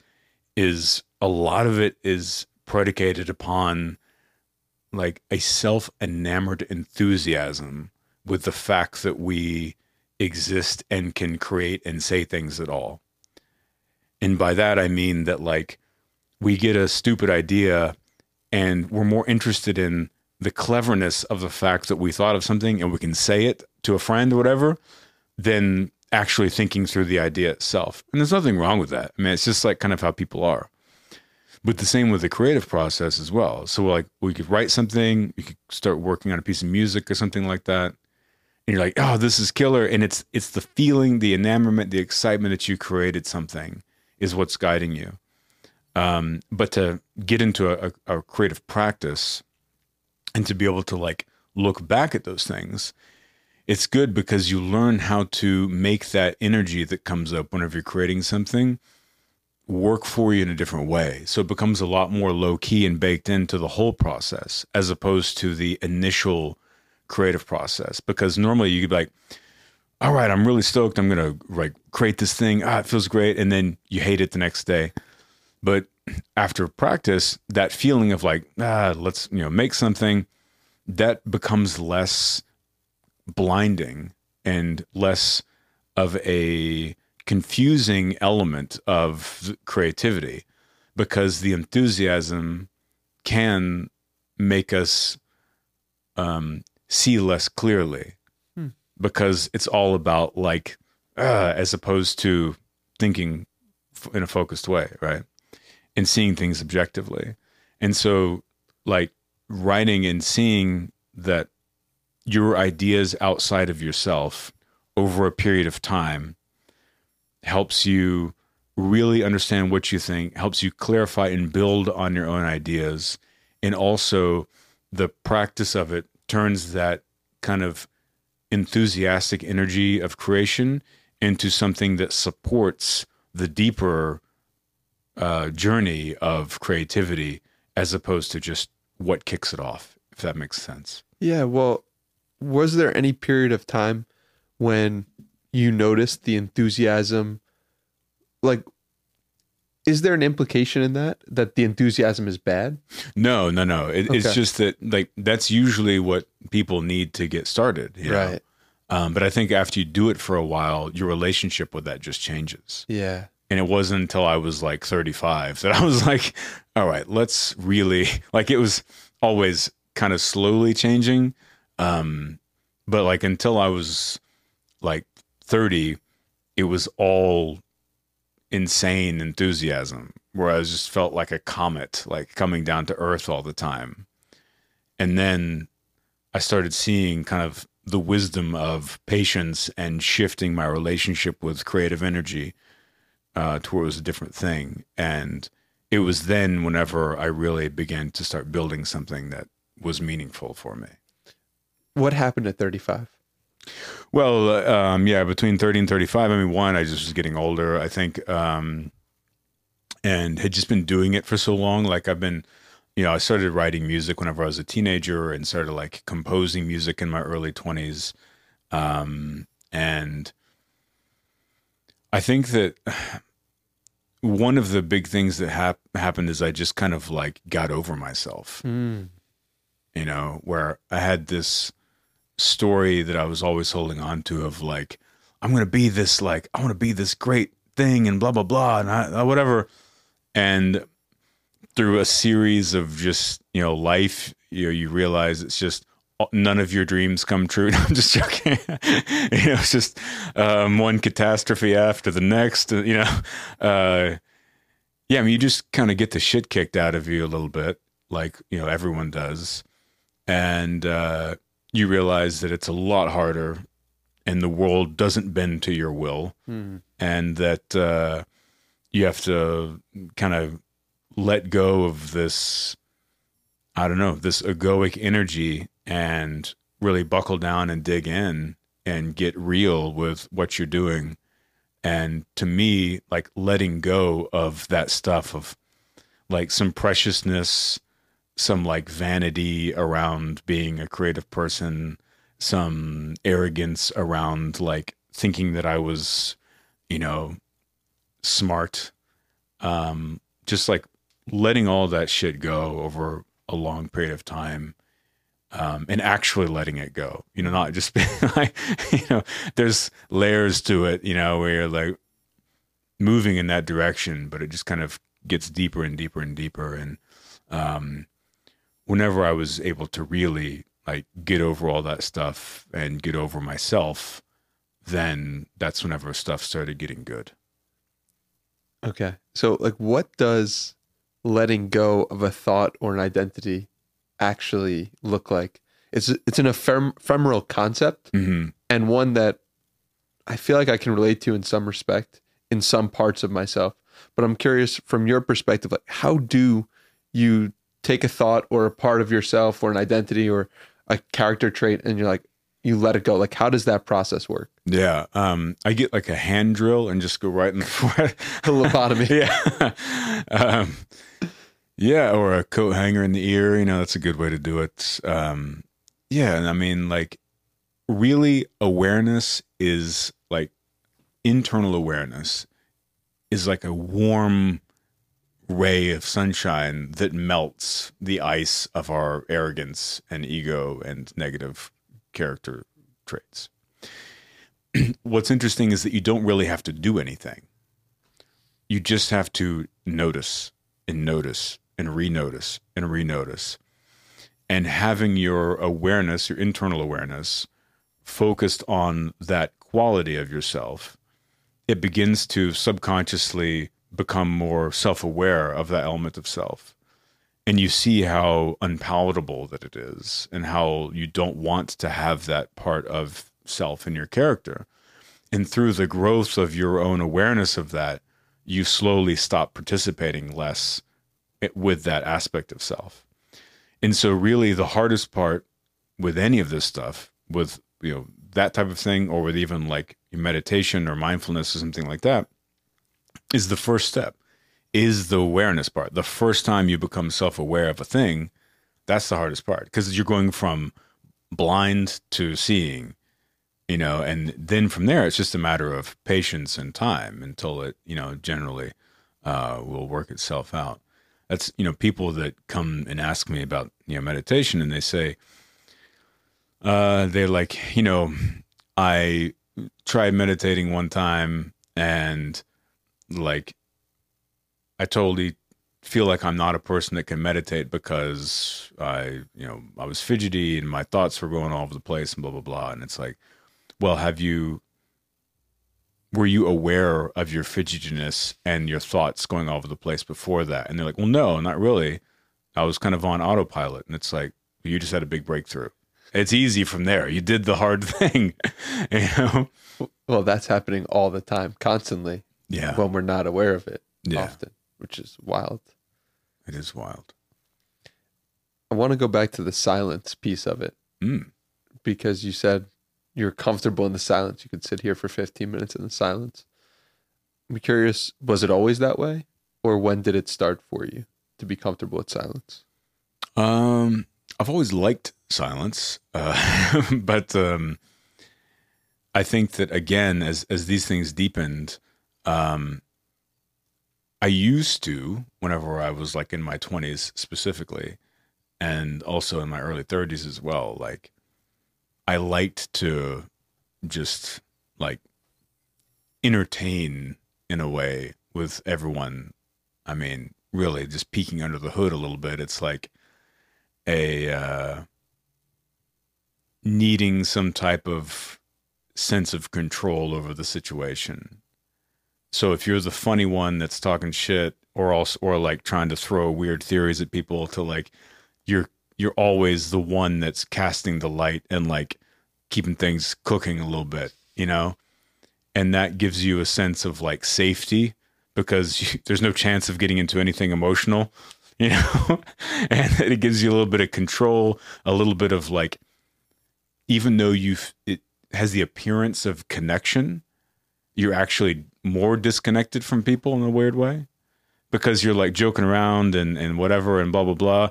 is a lot of it is predicated upon like a self enamored enthusiasm with the fact that we exist and can create and say things at all. And by that, I mean that like we get a stupid idea and we're more interested in the cleverness of the fact that we thought of something and we can say it to a friend or whatever than actually thinking through the idea itself. And there's nothing wrong with that. I mean, it's just like kind of how people are. But the same with the creative process as well. So like we could write something, we could start working on a piece of music or something like that. And you're like, oh, this is killer. And it's it's the feeling, the enamorment, the excitement that you created something is what's guiding you. Um, but to get into a, a creative practice and to be able to like look back at those things, it's good because you learn how to make that energy that comes up whenever you're creating something work for you in a different way. So it becomes a lot more low key and baked into the whole process as opposed to the initial creative process. Because normally you could be like, all right, I'm really stoked. I'm to like create this thing. Ah, it feels great. And then you hate it the next day. But after practice, that feeling of like, ah, let's, you know, make something that becomes less blinding and less of a confusing element of creativity because the enthusiasm can make us um, see less clearly hmm. because it's all about like uh, as opposed to thinking in a focused way right and seeing things objectively. And so, like, writing and seeing that your ideas outside of yourself over a period of time helps you really understand what you think, helps you clarify and build on your own ideas. And also, the practice of it turns that kind of enthusiastic energy of creation into something that supports the deeper uh, journey of creativity as opposed to just what kicks it off, if that makes sense. Yeah. Well, was there any period of time when you noticed the enthusiasm? Like, is there an implication in that that the enthusiasm is bad? No, no, no. It, okay. It's just that like that's usually what people need to get started. You know? Right. Um, but I think after you do it for a while, your relationship with that just changes. Yeah. And it wasn't until I was like 35 that I was like, all right, let's really, like, it was always kind of slowly changing. Um, but like until I was like 30, it was all insane enthusiasm where I just felt like a comet, like coming down to earth all the time. And then I started seeing kind of the wisdom of patience and shifting my relationship with creative energy uh, to where it was a different thing. And it was then whenever I really began to start building something that was meaningful for me. What happened at 35? Well, uh, um, yeah, between 30 and 35. I mean, one, I just was getting older, I think, um, and had just been doing it for so long. Like, I've been, you know, I started writing music whenever I was a teenager and started like composing music in my early 20s. Um, and I think that one of the big things that hap- happened is I just kind of like got over myself, Mm. you know, where I had this story that I was always holding on to of like, I'm going to be this, like, I want to be this great thing and blah, blah, blah, and I, whatever. And through a series of just, you know, life, you know, you realize it's just, none of your dreams come true. I'm just joking. you know, it's just um, one catastrophe after the next. uh, You know, uh, yeah. I mean, you just kind of get the shit kicked out of you a little bit, like you know everyone does, and uh, you realize that it's a lot harder, and the world doesn't bend to your will, Mm. and that uh, you have to kind of let go of this. I don't know this egoic energy and really buckle down and dig in and get real with what you're doing. And to me, like letting go of that stuff of like some preciousness, some like vanity around being a creative person, some arrogance around like thinking that I was, you know, smart. Um, just like letting all that shit go over a long period of time um, and actually letting it go. You know, not just being like, you know, there's layers to it, you know, where you're like moving in that direction, but it just kind of gets deeper and deeper and deeper. And um, whenever I was able to really like get over all that stuff and get over myself, then that's whenever stuff started getting good. Okay. So, like, what does letting go of a thought or an identity actually look like? It's it's an ephem- ephemeral concept hmm and one that I feel like I can relate to in some respect in some parts of myself. But I'm curious from your perspective, like, how do you take a thought or a part of yourself or an identity or a character trait and you're like, you let it go? Like, how does that process work? Yeah. Um, I get like a hand drill and just go right in the forehead. A lobotomy. yeah. um, yeah, or a coat hanger in the ear. You know, that's a good way to do it. Um, yeah, and I mean, like, really, awareness is like internal awareness is like a warm ray of sunshine that melts the ice of our arrogance and ego and negative character traits. What's interesting is that you don't really have to do anything. You just have to notice and notice and renotice and renotice. And having your awareness, your internal awareness, focused on that quality of yourself, it begins to subconsciously become more self aware of that element of self. And you see how unpalatable that it is and how you don't want to have that part of self in your character. And through the growth of your own awareness of that, you slowly stop participating less with that aspect of self. And so really the hardest part with any of this stuff, with you know, that type of thing, or with even like meditation or mindfulness or something like that, is the first step, is the awareness part. The first time you become self-aware of a thing, that's the hardest part. Because you're going from blind to seeing, you know, and then from there it's just a matter of patience and time until it, you know, generally uh, will work itself out that's you know people that come and ask me about you know meditation and they say uh they're like you know i tried meditating one time and like i totally feel like i'm not a person that can meditate because i you know i was fidgety and my thoughts were going all over the place and blah blah blah and it's like well have you were you aware of your fidgetiness and your thoughts going all over the place before that? And they're like, well, no, not really. I was kind of on autopilot. And it's like, you just had a big breakthrough. It's easy from there. You did the hard thing, you know? Well, that's happening all the time, constantly, Yeah. when we're not aware of it Yeah. often, which is wild. It is wild. I want to go back to the silence piece of it Mm. because you said you're comfortable in the silence. You could sit here for 15 minutes in the silence. I'm curious, was it always that way? Or when did it start for you to be comfortable with silence? Um, I've always liked silence, uh, but um, I think that again, as as these things deepened, um, I used to, whenever I was like in my 20s specifically, and also in my early 30s as well, like I liked to just like entertain in a way with everyone. I mean, really just peeking under the hood a little bit. It's like a uh, needing some type of sense of control over the situation. So if you're the funny one that's talking shit or also or like trying to throw weird theories at people to like you're you're always the one that's casting the light and like keeping things cooking a little bit, you know? And that gives you a sense of like safety because you, there's no chance of getting into anything emotional, you know? and it gives you a little bit of control, a little bit of like even though you've it has the appearance of connection, you're actually more disconnected from people in a weird way because you're like joking around and, and whatever and blah, blah, blah.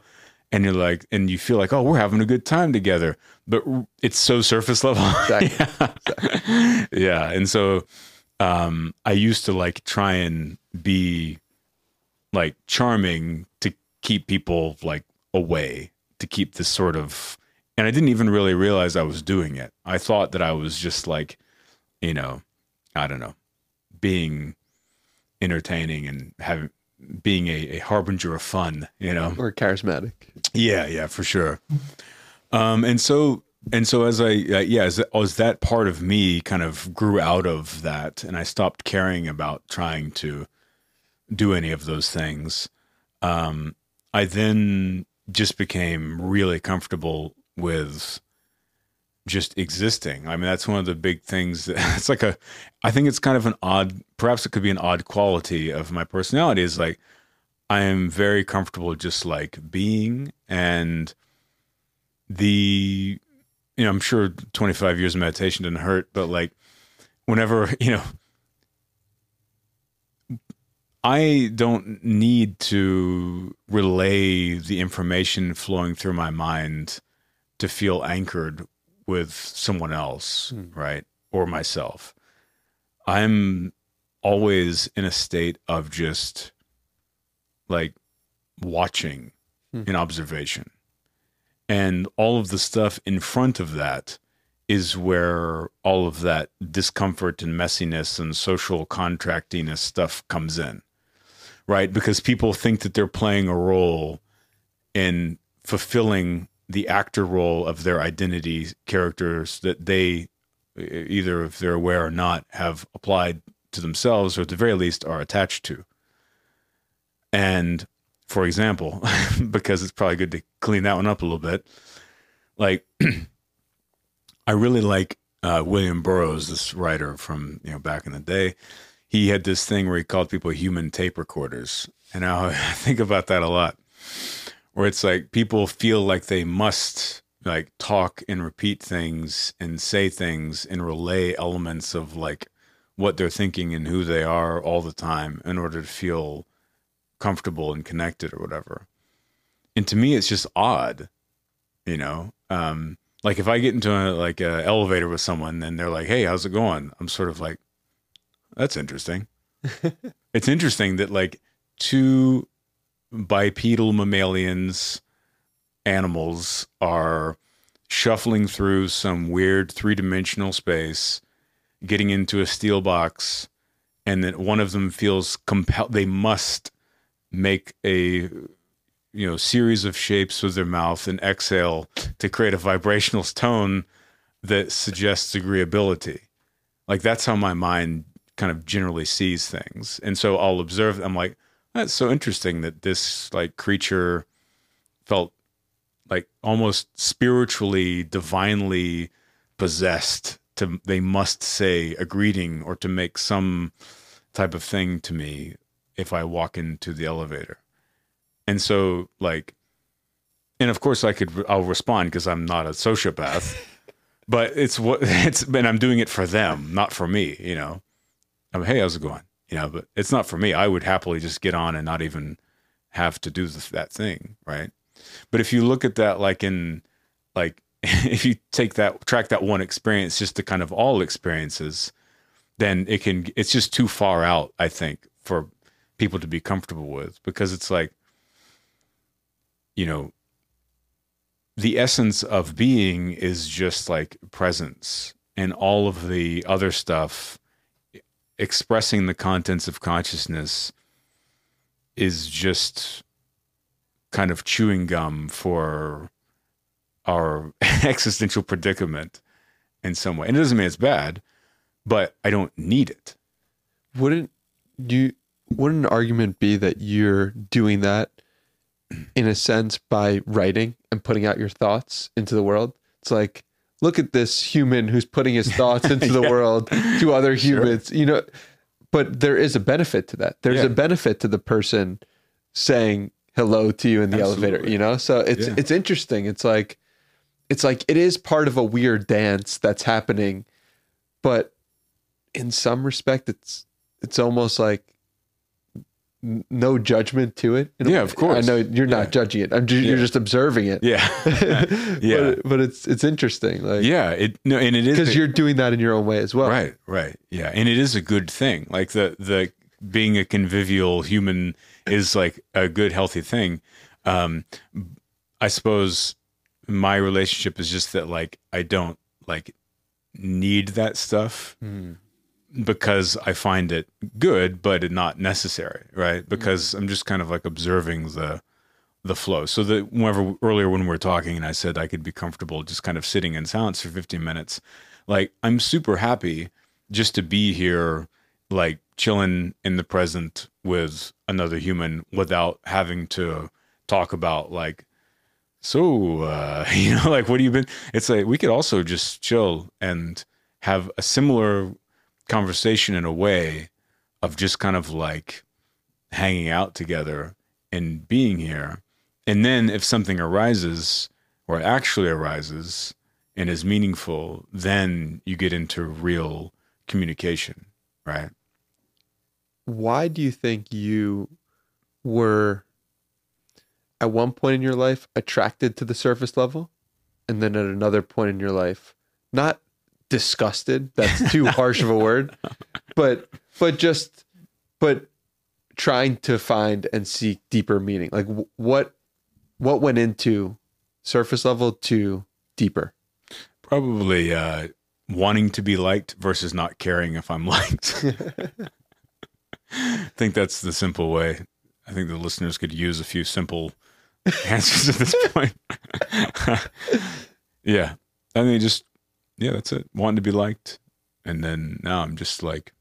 And you're like, and you feel like, oh, we're having a good time together. But it's so surface level. Exactly. yeah. yeah. And so um, I used to like try and be like charming to keep people like away, to keep this sort of, and I didn't even really realize I was doing it. I thought that I was just like, you know, I don't know, being entertaining and having being a, a harbinger of fun, you know. Or charismatic. Yeah, yeah, for sure. Um, and so and so as I uh, yeah as, as that part of me kind of grew out of that, and I stopped caring about trying to do any of those things. Um, I then just became really comfortable with just existing. I mean, that's one of the big things. That, it's like a, I think it's kind of an odd, perhaps it could be an odd quality of my personality is like, I am very comfortable just like being and the, you know, I'm sure 25 years of meditation didn't hurt, but like whenever, you know, I don't need to relay the information flowing through my mind to feel anchored with someone else, Hmm. right? Or myself. I'm always in a state of just like watching Hmm. in observation. And all of the stuff in front of that is where all of that discomfort and messiness and social contractiness stuff comes in, right? Because people think that they're playing a role in fulfilling the actor role of their identity characters that they either if they're aware or not have applied to themselves or at the very least are attached to. And for example because it's probably good to clean that one up a little bit like i really like uh, william burroughs this writer from you know back in the day. He had this thing where he called people human tape recorders. And i think about that a lot where it's like people feel like they must like talk and repeat things and say things and relay elements of like what they're thinking and who they are all the time in order to feel comfortable and connected or whatever. And to me, it's just odd, you know. Um, like if I get into a like a elevator with someone and they're like, "Hey, how's it going?" I'm sort of like, "That's interesting." it's interesting that like two bipedal mammalians animals are shuffling through some weird three-dimensional space getting into a steel box and that one of them feels compelled they must make a you know series of shapes with their mouth and exhale to create a vibrational tone that suggests agreeability. Like that's how my mind kind of generally sees things. And so i'll observe i'm like that's so interesting that this like creature felt like almost spiritually divinely possessed to they must say a greeting or to make some type of thing to me if i walk into the elevator. And so like and of course i could i'll respond because i'm not a sociopath but it's what it's and i'm doing it for them not for me you know? I'm, hey how's it going you know but it's not for me. I would happily just get on and not even have to do that thing right? But if you look at that like in like if you take that track that one experience just to kind of all experiences then it can it's just too far out i think for people to be comfortable with because it's like you know the essence of being is just like presence and all of the other stuff expressing the contents of consciousness is just kind of chewing gum for our existential predicament in some way. And it doesn't mean it's bad, but I don't need it. Wouldn't you wouldn't an argument be that you're doing that in a sense by writing and putting out your thoughts into the world? It's like look at this human who's putting his thoughts into the Yeah. world to other humans, you know, but there is a benefit to that. There's Yeah. a benefit to the person saying hello to you in the elevator, you know? So it's Yeah. it's interesting. It's like it's like it is part of a weird dance that's happening, but in some respect it's it's almost like no judgment to it. Yeah, of course. I know you're not Yeah. judging it. I'm just, you're just observing it. Yeah. yeah. but, but it's it's interesting, like yeah. It no, and it is because you're doing that in your own way as well. Right, right. Yeah. And it is a good thing. Like the the being a convivial human is like a good healthy thing. Um I suppose my relationship is just that like I don't like need that stuff Hmm. Because I find it good but not necessary, right? Because I'm just kind of like observing the the flow. So that whenever earlier when we were talking and I said I could be comfortable just kind of sitting in silence for 15 minutes, like I'm super happy just to be here, like chilling in the present with another human without having to talk about like, so uh, you know, like what have you been? It's like we could also just chill and have a similar conversation in a way of just kind of like hanging out together and being here. And then if something arises or actually arises and is meaningful, then you get into real communication, right? Why do you think you were at one point in your life attracted to the surface level, and then at another point in your life, not disgusted? That's too harsh of a word, but but just but trying to find and seek deeper meaning. Like wh- what what went into surface level to deeper? Probably uh, wanting to be liked versus not caring if I'm liked. I think that's the simple way. I think the listeners could use a few simple answers at this point. yeah. I mean, just, yeah, that's it. Wanting to be liked. And then now I'm just like,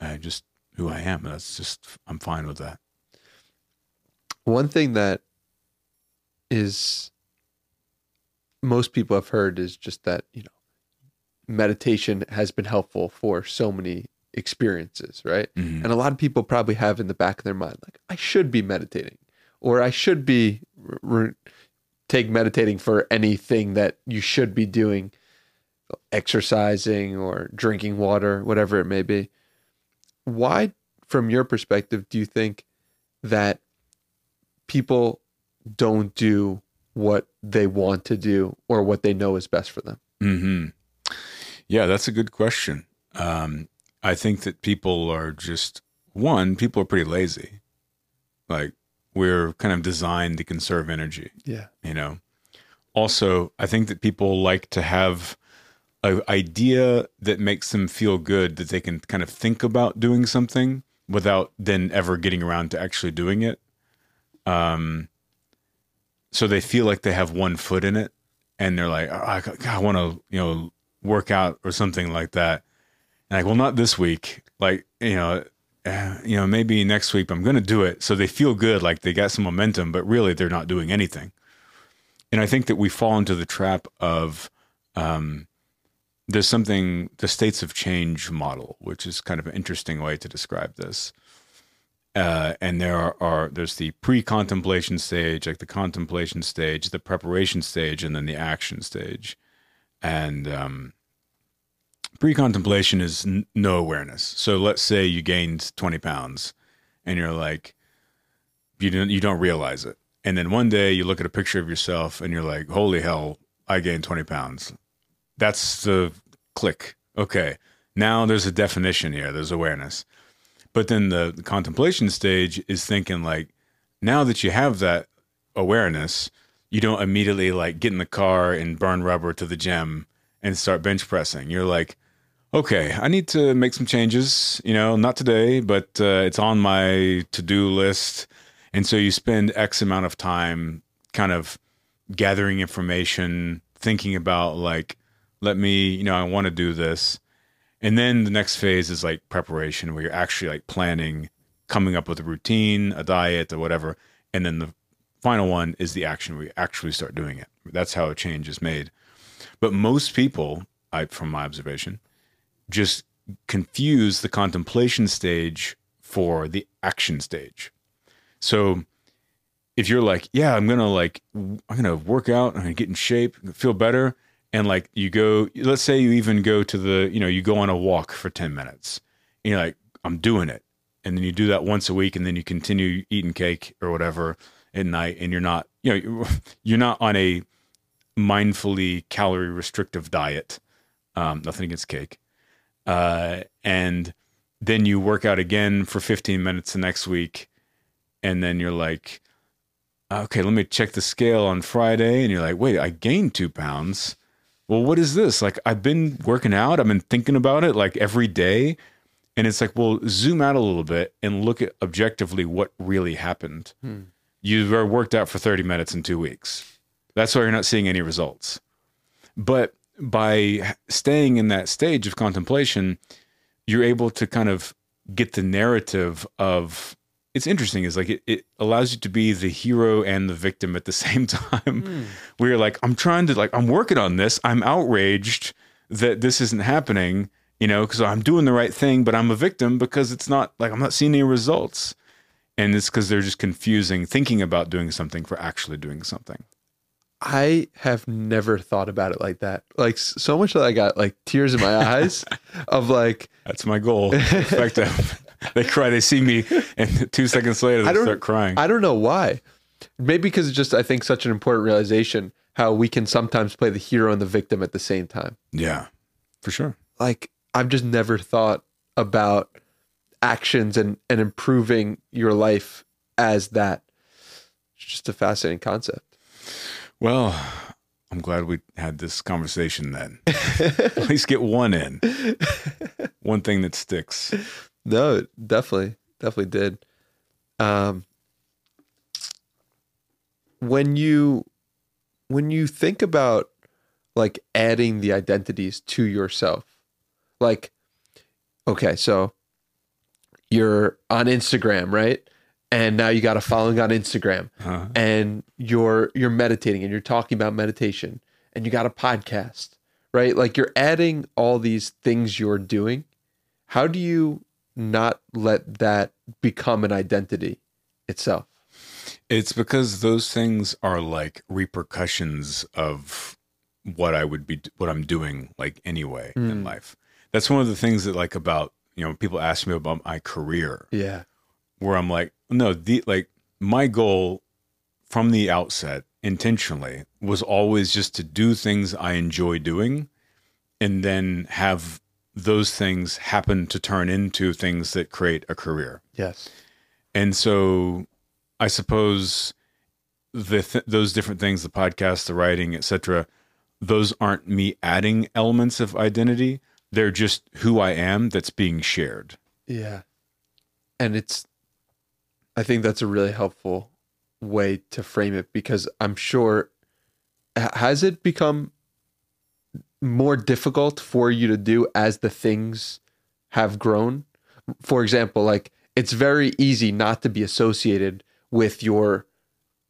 I just who I am. That's just, I'm fine with that. One thing that is most people have heard is just that, you know, meditation has been helpful for so many experiences, right? Mhm. And a lot of people probably have in the back of their mind, like, I should be meditating, or I should be r- r- take meditating for anything that you should be doing, exercising or drinking water, whatever it may be. Why, from your perspective, do you think that people don't do what they want to do or what they know is best for them? hmm Yeah, that's a good question. Um, I think that people are just one. People are pretty lazy. Like we're kind of designed to conserve energy. Yeah. You know. Also, I think that people like to have an idea that makes them feel good that they can kind of think about doing something without then ever getting around to actually doing it. Um, so they feel like they have one foot in it, and they're like, oh, I, I want to, you know, work out or something like that. And like, well, not this week. Like, you know, uh, you know, maybe next week I'm going to do it. So they feel good, like they got some momentum, but really they're not doing anything. And I think that we fall into the trap of um, there's something the stages of change model, which is kind of an interesting way to describe this. Uh, and there are, are there's the pre-contemplation stage, like the contemplation stage, the preparation stage, and then the action stage. And um, pre-contemplation is n- no awareness. So let's say you gained 20 pounds, and you're like, you don't you don't realize it, and then one day you look at a picture of yourself, and you're like, holy hell, I gained 20 pounds. That's the click. Okay, Now there's a definition here, there's awareness. But then the, contemplation stage is thinking like, now that you have that awareness, you don't immediately like get in the car and burn rubber to the gym and start bench pressing. You're like, okay, I need to make some changes, you know, not today, but uh, it's on my to do list. And so you spend X amount of time kind of gathering information, thinking about like, let me, you know, I want to do this. And then the next phase is like preparation, where you're actually like planning, coming up with a routine, a diet, or whatever. And then the final one is the action where you actually start doing it. That's how a change is made. But most people, I, from my observation, just confuse the contemplation stage for the action stage. So if you're like, yeah, I'm gonna like, I'm gonna work out, I'm gonna get in shape, feel better, and like you go, let's say you even go to the, you know, you go on a walk for 10 minutes, and you're like, I'm doing it, and then you do that once a week, and then you continue eating cake or whatever at night, and you're not, you know, you're not on a mindfully calorie restrictive diet. Um, nothing against cake, uh, and then you work out again for 15 minutes the next week, and then you're like okay, let me check the scale on Friday. And you're like, wait, I gained two pounds. Well, what is this? Like, I've been working out, I've been thinking about it like every day. And it's like, well, zoom out a little bit and look at objectively what really happened. Hmm. You were worked out for 30 minutes in two weeks. That's why you're not seeing any results. But by staying in that stage of contemplation, you're able to kind of get the narrative of it's interesting is like it, it allows you to be the hero and the victim at the same time mm. where you're like i'm trying to like i'm working on this i'm outraged that this isn't happening you know because i'm doing the right thing but i'm a victim because it's not like i'm not seeing any results and it's because they're just confusing thinking about doing something for actually doing something I have never thought about it like that. Like so much that I got like tears in my eyes of like that's my goal. Effective. they cry. They see me, and two seconds later they start crying. I don't know why. Maybe because it's just I think such an important realization how we can sometimes play the hero and the victim at the same time. Yeah, for sure. Like I've just never thought about actions and and improving your life as that. It's just a fascinating concept. Well, I'm glad we had this conversation then. At least get one in. One thing that sticks. No, definitely, definitely did. Um, when you when you think about like adding the identities to yourself, like, okay, so you're on Instagram, right? And now you got a following on Instagram, uh-huh. and you're you're meditating, and you're talking about meditation, and you got a podcast, right? Like you're adding all these things you're doing. How do you not let that become an identity itself? It's because those things are like repercussions of what I would be, what I'm doing, like anyway mm. in life. That's one of the things that, like, about, you know, people ask me about my career. Yeah. Where I'm like, no, the, like, my goal from the outset intentionally was always just to do things I enjoy doing and then have those things happen to turn into things that create a career. Yes. And so I suppose the th- those different things, the podcast, the writing, etc., those aren't me adding elements of identity. They're just who I am that's being shared. Yeah. And it's I think that's a really helpful way to frame it because I'm sure has it become more difficult for you to do as the things have grown. For example, like it's very easy not to be associated with your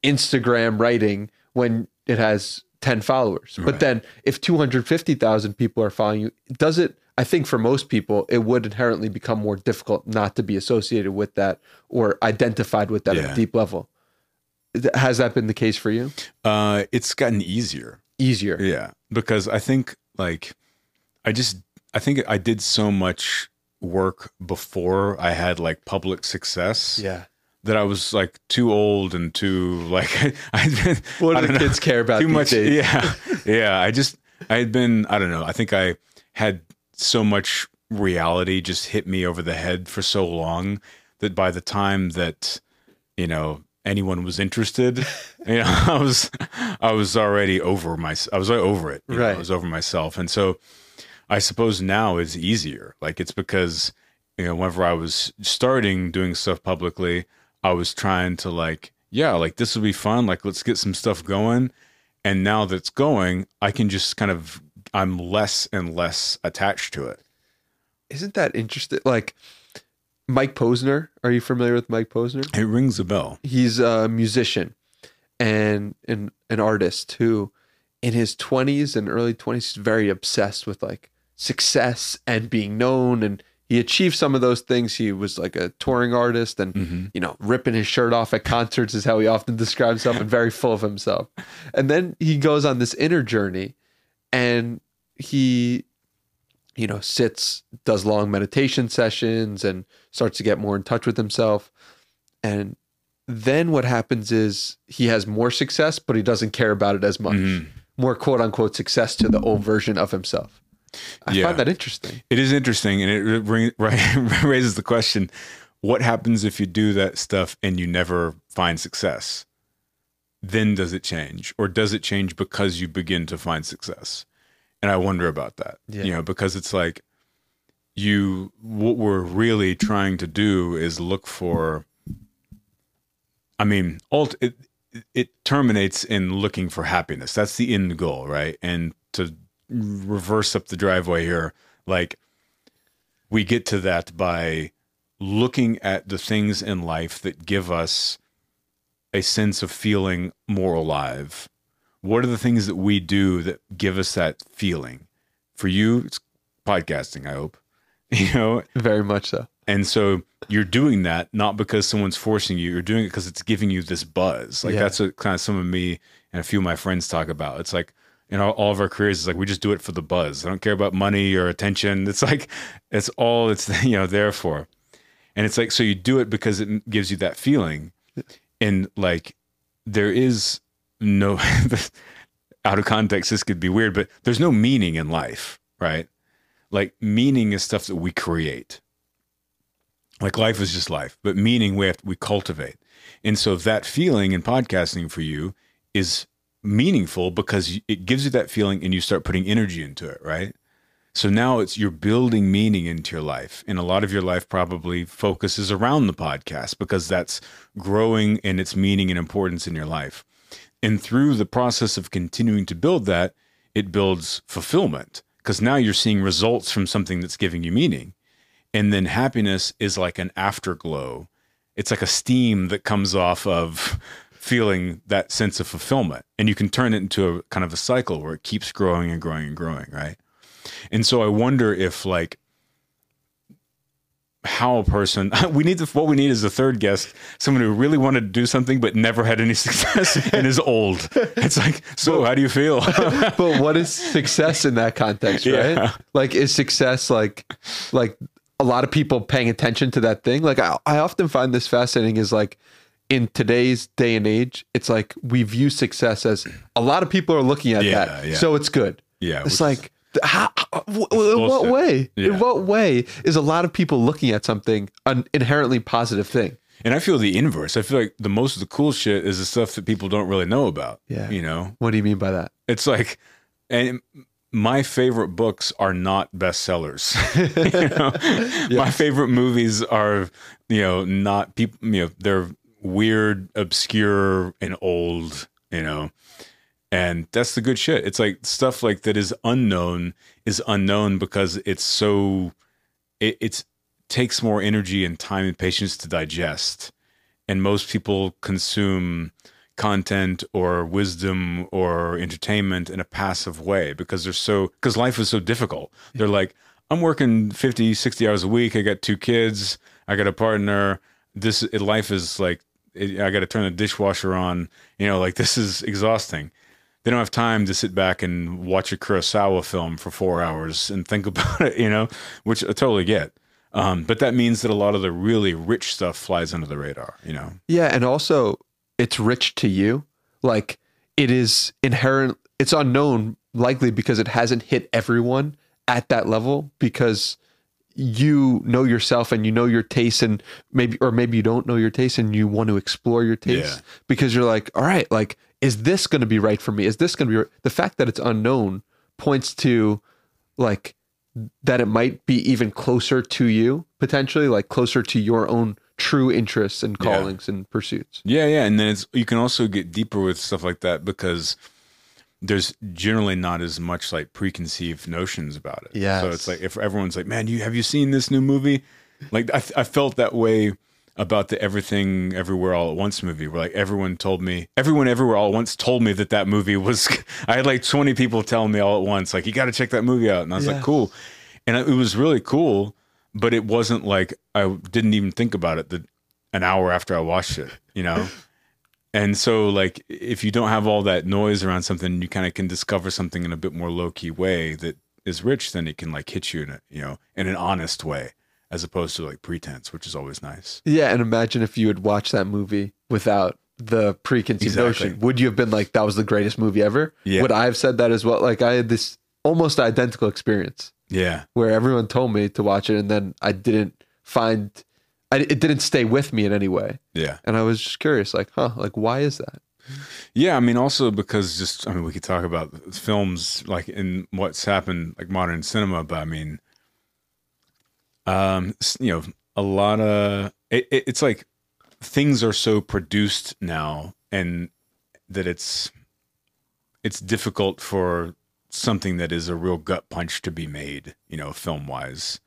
Instagram writing when it has 10 followers. Right. But then if 250,000 people are following you, does it I think for most people it would inherently become more difficult not to be associated with that or identified with that yeah. at a deep level. Has that been the case for you? Uh, it's gotten easier. Easier. Yeah, because I think like I just I think I did so much work before I had like public success. Yeah. That I was like too old and too like I had been. What do the know, kids care about too much? Days? Yeah, yeah. I just I had been I don't know. I think I had so much reality just hit me over the head for so long that by the time that you know anyone was interested, you know, I was I was already over my I was over it. you know, Right. I was over myself, and so I suppose now it's easier. Like it's because you know whenever I was starting doing stuff publicly, I was trying to like yeah, like this will be fun. Like let's get some stuff going. And now that's going, I can just kind of I'm less and less attached to it. Isn't that interesting? Like Mike Posner. Are you familiar with Mike Posner? It rings a bell. He's a musician and an an artist who, in his twenties and early twenties, is very obsessed with like success and being known. And he achieved some of those things. He was like a touring artist and Mm-hmm. you know ripping his shirt off at concerts is how he often describes himself and very full of himself. And then he goes on this inner journey, and he you know, sits, does long meditation sessions and starts to get more in touch with himself. And then what happens is he has more success, but he doesn't care about it as much. Mm-hmm. More quote unquote success to the old version of himself. I Yeah. find that interesting. It is interesting, and it bring, right, raises the question: What happens if you do that stuff and you never find success? Then does it change, or does it change because you begin to find success? And I wonder about that. Yeah. You know, because it's like you. What we're really trying to do is look for. I mean, ult- it it terminates in looking for happiness. That's the end goal, right? And to reverse up the driveway here, like we get to that by looking at the things in life that give us a sense of feeling more alive. What are the things that we do that give us that feeling? For you, it's podcasting, I hope. You know, Very much so. and so you're doing that not because someone's forcing you. You're doing it because it's giving you this buzz. Like Yeah. that's what kind of some of me and a few of my friends talk about. It's like in all, all of our careers, it's like we just do it for the buzz. I don't care about money or attention. It's like it's all it's you know there for. And it's like so you do it because it gives you that feeling. And like there is no out of context this could be weird, but there's no meaning in life, right? Like meaning is stuff that we create. Like life is just life but meaning we have we cultivate. And so that feeling in podcasting for you is meaningful because it gives you that feeling and you start putting energy into it right? So now it's you're building meaning into your life and a lot of your life probably focuses around the podcast because that's growing in its meaning and importance in your life and through the process of continuing to build that it builds fulfillment because now you're seeing results from something that's giving you meaning. And then happiness is like an afterglow. It's like a steam that comes off of feeling that sense of fulfillment. And you can turn it into a kind of a cycle where it keeps growing and growing and growing right? And so i wonder if like how a person we need the, what we need is a third guest someone who really wanted to do something but never had any success and is old it's like so how do you feel but what is success in that context, right? Yeah. Like, is success like, like a lot of people paying attention to that thing? Like, I, I often find this fascinating. Is like in today's day and age, it's like we view success as a lot of people are looking at Yeah, that, yeah. so it's good. yeah It's like, how, uh, w- w- in what way? Yeah. In what way is a lot of people looking at something an inherently positive thing? And I feel the inverse. I feel like the most of the cool shit is the stuff that people don't really know about. Yeah. You know, What do you mean by that? it's like, and my favorite books are not bestsellers. you know, my favorite movies are, you know, not people, you know, they're weird, obscure, and old, you know, and that's the good shit. It's like stuff like that is unknown is unknown because it's so, it, it's, takes more energy and time and patience to digest. And most people consume content or wisdom or entertainment in a passive way because they're so, because life is so difficult. They're like, I'm working 50, 60 hours a week. I got two kids. I got a partner. This life is like, I got to turn the dishwasher on. You know, like this is exhausting. They don't have time to sit back and watch a Kurosawa film for four hours and think about it, you know, which I totally get. Um, but that means that a lot of the really rich stuff flies under the radar, you know? Yeah, and also it's rich to you. Like it is inherent it's unknown likely because it hasn't hit everyone at that level because you know yourself and you know your taste and maybe or maybe you don't know your taste and you want to explore your taste Yeah. because you're like all right like is this going to be right for me is this going to be right? the fact that it's unknown points to like that it might be even closer to you potentially like closer to your own true interests and Yeah. callings and pursuits Yeah, yeah, and then it's you can also get deeper with stuff like that because there's generally not as much like preconceived notions about it. Yeah. So it's like if everyone's like, "Man, you have you seen this new movie?" Like I, I felt that way about the Everything Everywhere All at Once movie, where like everyone told me, everyone everywhere all at once told me that that movie was. I had like 20 people telling me all at once, like, "You got to check that movie out," and I was Yeah. like, "Cool," and it was really cool, but it wasn't like I didn't even think about it the an hour after I watched it, you know. And so, like, if you don't have all that noise around something, you kind of can discover something in a bit more low key way that is rich. Then it can like hit you in a you know in an honest way, as opposed to like pretense, which is always nice. yeah and imagine if you had watched that movie without the preconceived Exactly. notion would you have been like that was the greatest movie ever Yeah. would i have said that as well like i had this almost identical experience Yeah, where everyone told me to watch it and then I didn't find I, it didn't stay with me in any way yeah, and I was just curious like huh like why is that yeah. I mean, also because just I mean, we could talk about films like in what's happened like modern cinema, but I mean, um, you know, a lot of it, it, it's like things are so produced now, and that it's it's difficult for something that is a real gut punch to be made, you know, film wise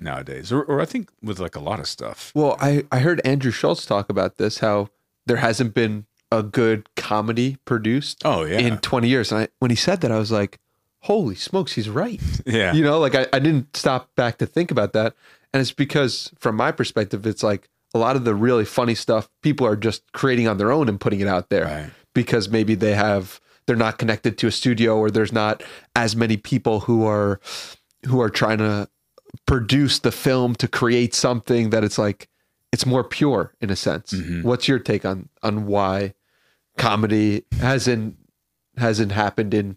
nowadays, or or I think with like a lot of stuff. well I I heard Andrew Schulz talk about this how there hasn't been a good comedy produced Oh yeah, in 20 years and I when he said that I was like holy smokes he's right yeah, you know like I, I didn't stop back to think about that and it's because from my perspective it's like a lot of the really funny stuff people are just creating on their own and putting it out there Right. because maybe they have they're not connected to a studio or there's not as many people who are who are trying to produce the film to create something that it's like it's more pure in a sense Mhm. what's your take on on why comedy hasn't hasn't happened in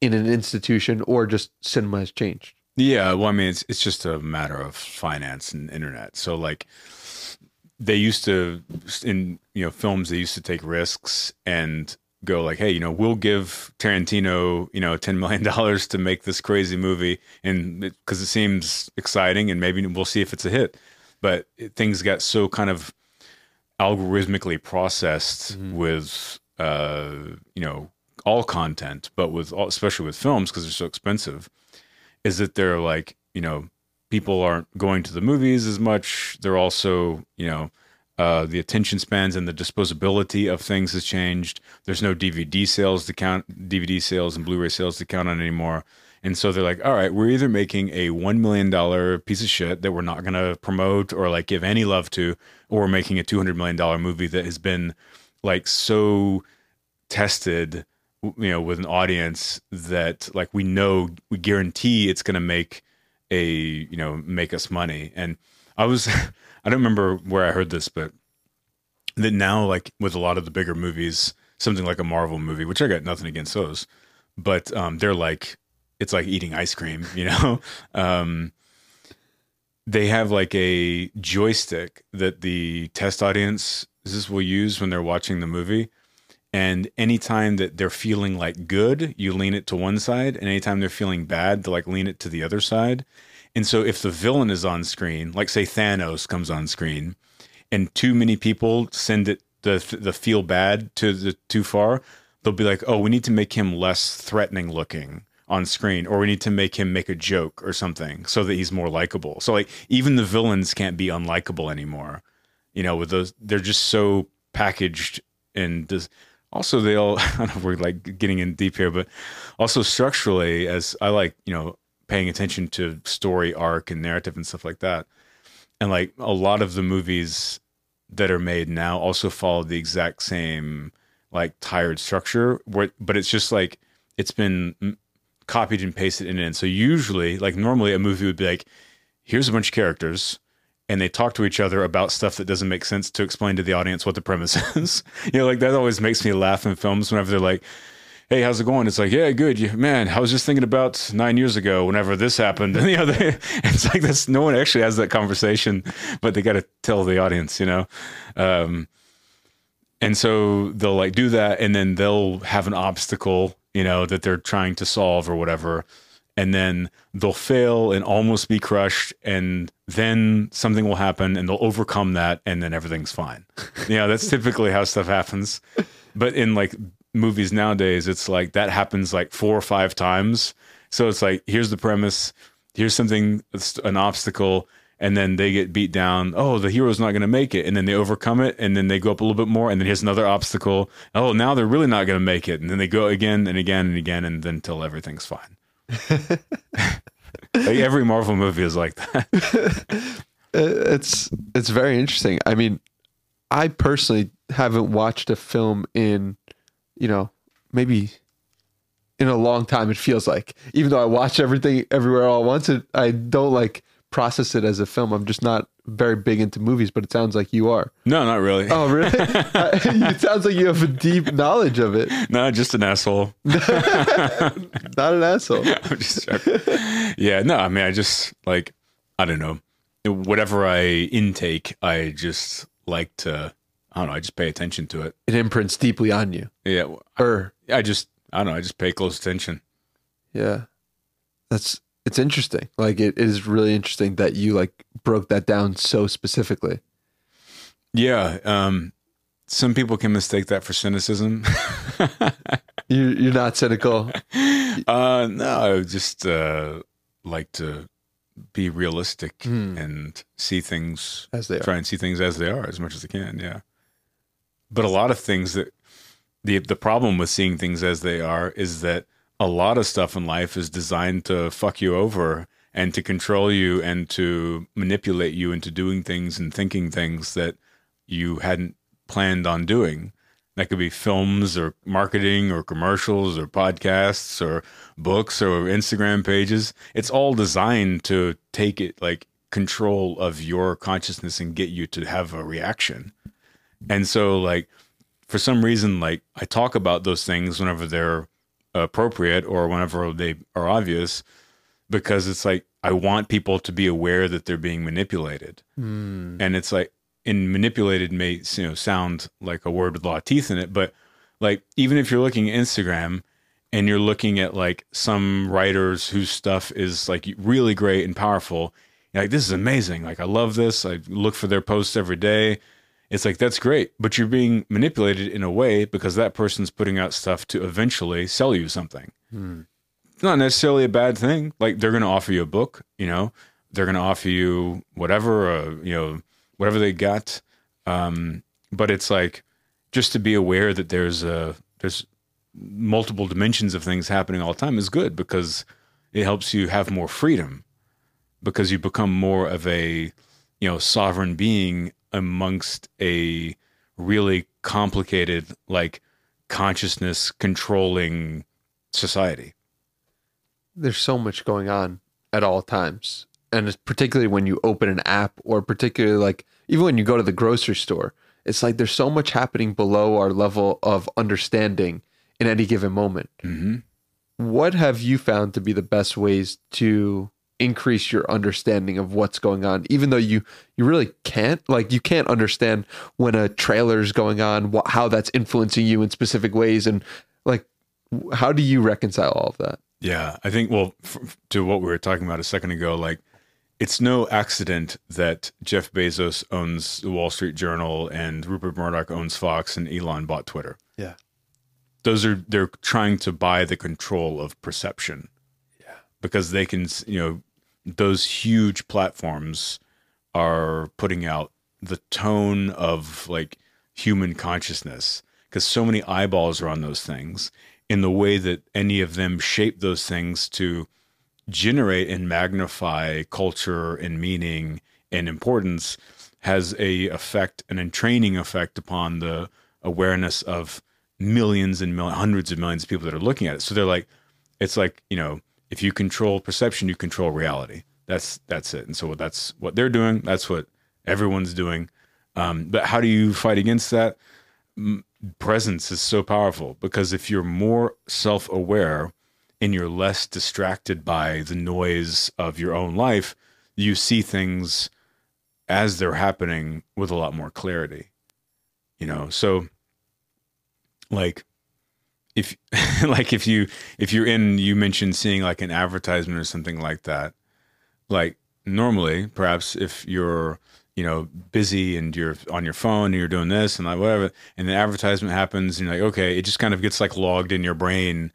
in an institution or just cinema has changed Yeah, well, I mean, it's it's just a matter of finance and internet. So like, they used to in you know films they used to take risks and go like, hey, you know, we'll give Tarantino you know ten million dollars to make this crazy movie, and because it, seems exciting, and maybe we'll see if it's a hit. But it, things got so kind of algorithmically processed with uh, you know all content, but with all, especially with films because they're so expensive is that they're like, you know, people aren't going to the movies as much. They're also, you know, uh, the attention spans and the disposability of things has changed. There's no DVD sales to count, DVD sales and Blu-ray sales to count on anymore. And so they're like, all right, we're either making a one million dollar piece of shit that we're not going to promote or like give any love to, or we're making a two hundred million dollar movie that has been like so tested you know with an audience that like we know we guarantee it's going to make a you know make us money. And i was i don't remember where i heard this but that now like with a lot of the bigger movies something like a marvel movie which i got nothing against those but um they're like it's like eating ice cream you know? Um they have like a joystick that the test audience this will use when they're watching the movie and anytime that they're feeling like good, you lean it to one side. And anytime they're feeling bad, they like lean it to the other side. And so if the villain is on screen, like say Thanos comes on screen, and too many people send it the the feel bad to the too far, they'll be like, oh, we need to make him less threatening looking on screen, or we need to make him make a joke or something so that he's more likable. So like even the villains can't be unlikable anymore. You know, with those they're just so packaged and does also they all I don't know if we're like getting in deep here, but also structurally, as I like, you know, paying attention to story arc and narrative and stuff like that. And like a lot of the movies that are made now also follow the exact same like tired structure where but it's just like it's been copied and pasted in and so usually like normally a movie would be like here's a bunch of characters and they talk to each other about stuff that doesn't make sense to explain to the audience what the premise is. you know, like that always makes me laugh in films whenever they're like, hey, how's it going? It's like, yeah, good. Man, I was just thinking about nine years ago whenever this happened. And, you know, it's like this, no one actually has that conversation, but they got to tell the audience, you know? Um, and so they'll like do that and then they'll have an obstacle, you know, that they're trying to solve or whatever. And then they'll fail and almost be crushed. And then something will happen and they'll overcome that. And then everything's fine. you know, that's typically how stuff happens. But in like movies nowadays, it's like that happens like four or five times. So it's like, here's the premise, here's something, an obstacle, and then they get beat down. Oh, the hero's not going to make it. And then they overcome it, and then they go up a little bit more, and then here's another obstacle. Oh, now they're really not going to make it. And then they go again and again and again, and then until everything's fine. Like every Marvel movie is like that. Uh, it's it's very interesting. I mean, I personally haven't watched a film in, you know, maybe in a long time. It feels like, even though I watch everything everywhere all at once, it, I don't like process it as a film. I'm just not very big into movies, but it sounds like you are. No, not really. Oh, really? it sounds like you have a deep knowledge of it. No, just an asshole. not an asshole. I'm just. Yeah, no, I mean, I just like, I don't know, whatever I intake, I just like to, I don't know, I just pay attention to it. It imprints deeply on you. Yeah. Or, I, I just, I don't know, I just pay close attention. Yeah. That's, it's interesting. Like it is really interesting that you like broke that down so specifically. Yeah. Um, some people can mistake that for cynicism. you, you're not cynical. Uh, no, I just uh, like to be realistic Hmm. and see things As they are. try and see things as they are as much as I can. Yeah. But a lot of things that the the problem with seeing things as they are is that a lot of stuff in life is designed to fuck you over and to control you and to manipulate you into doing things and thinking things that you hadn't planned on doing. That could be films or marketing or commercials or podcasts or books or Instagram pages. It's all designed to take it like control of your consciousness and get you to have a reaction. And so like for some reason like I talk about those things whenever they're appropriate or whenever they are obvious because it's like I want people to be aware that they're being manipulated. Hmm. And it's like and manipulated may you know sound like a word with a lot of teeth in it, but like even if you're looking at Instagram and you're looking at like some writers whose stuff is like really great and powerful, you're like this is amazing. Like I love this. I look for their posts every day. It's like that's great, but you're being manipulated in a way because that person's putting out stuff to eventually sell you something. It's not necessarily a bad thing. Like they're going to offer you a book, you know, they're going to offer you whatever, uh, you know, whatever they got. Um, but it's like just to be aware that there's a there's multiple dimensions of things happening all the time is good because it helps you have more freedom because you become more of a you know sovereign being amongst a really complicated like consciousness controlling society There's so much going on at all times. And it's particularly when you open an app or particularly like even when you go to the grocery store, it's like there's so much happening below our level of understanding in any given moment. mm-hmm. what have you found to be the best ways to increase your understanding of what's going on even though you you really can't like you can't understand when a trailer is going on wh- how that's influencing you in specific ways and like how do you reconcile all of that Yeah, I think well f- to what we were talking about a second ago like it's no accident that Jeff Bezos owns the Wall Street Journal and Rupert Murdoch owns Fox and Elon bought Twitter. yeah Those are they're trying to buy the control of perception. Yeah. Because they can, you know, those huge platforms are putting out the tone of like human consciousness because so many eyeballs are on those things in the way that any of them shape those things to generate and magnify culture and meaning and importance has a effect an entraining effect upon the awareness of millions and mil- hundreds of millions of people that are looking at it. So they're like it's like you know if you control perception you control reality. That's that's it. And so that's what they're doing. That's what everyone's doing. Um, but how do you fight against that? Presence is so powerful because if you're more self-aware and you're less distracted by the noise of your own life, you see things as they're happening with a lot more clarity. You know, so like if like if you if you're in you mentioned seeing like an advertisement or something like that, like normally perhaps if you're you know busy and you're on your phone and you're doing this and like whatever and the advertisement happens and you're like okay it just kind of gets like logged in your brain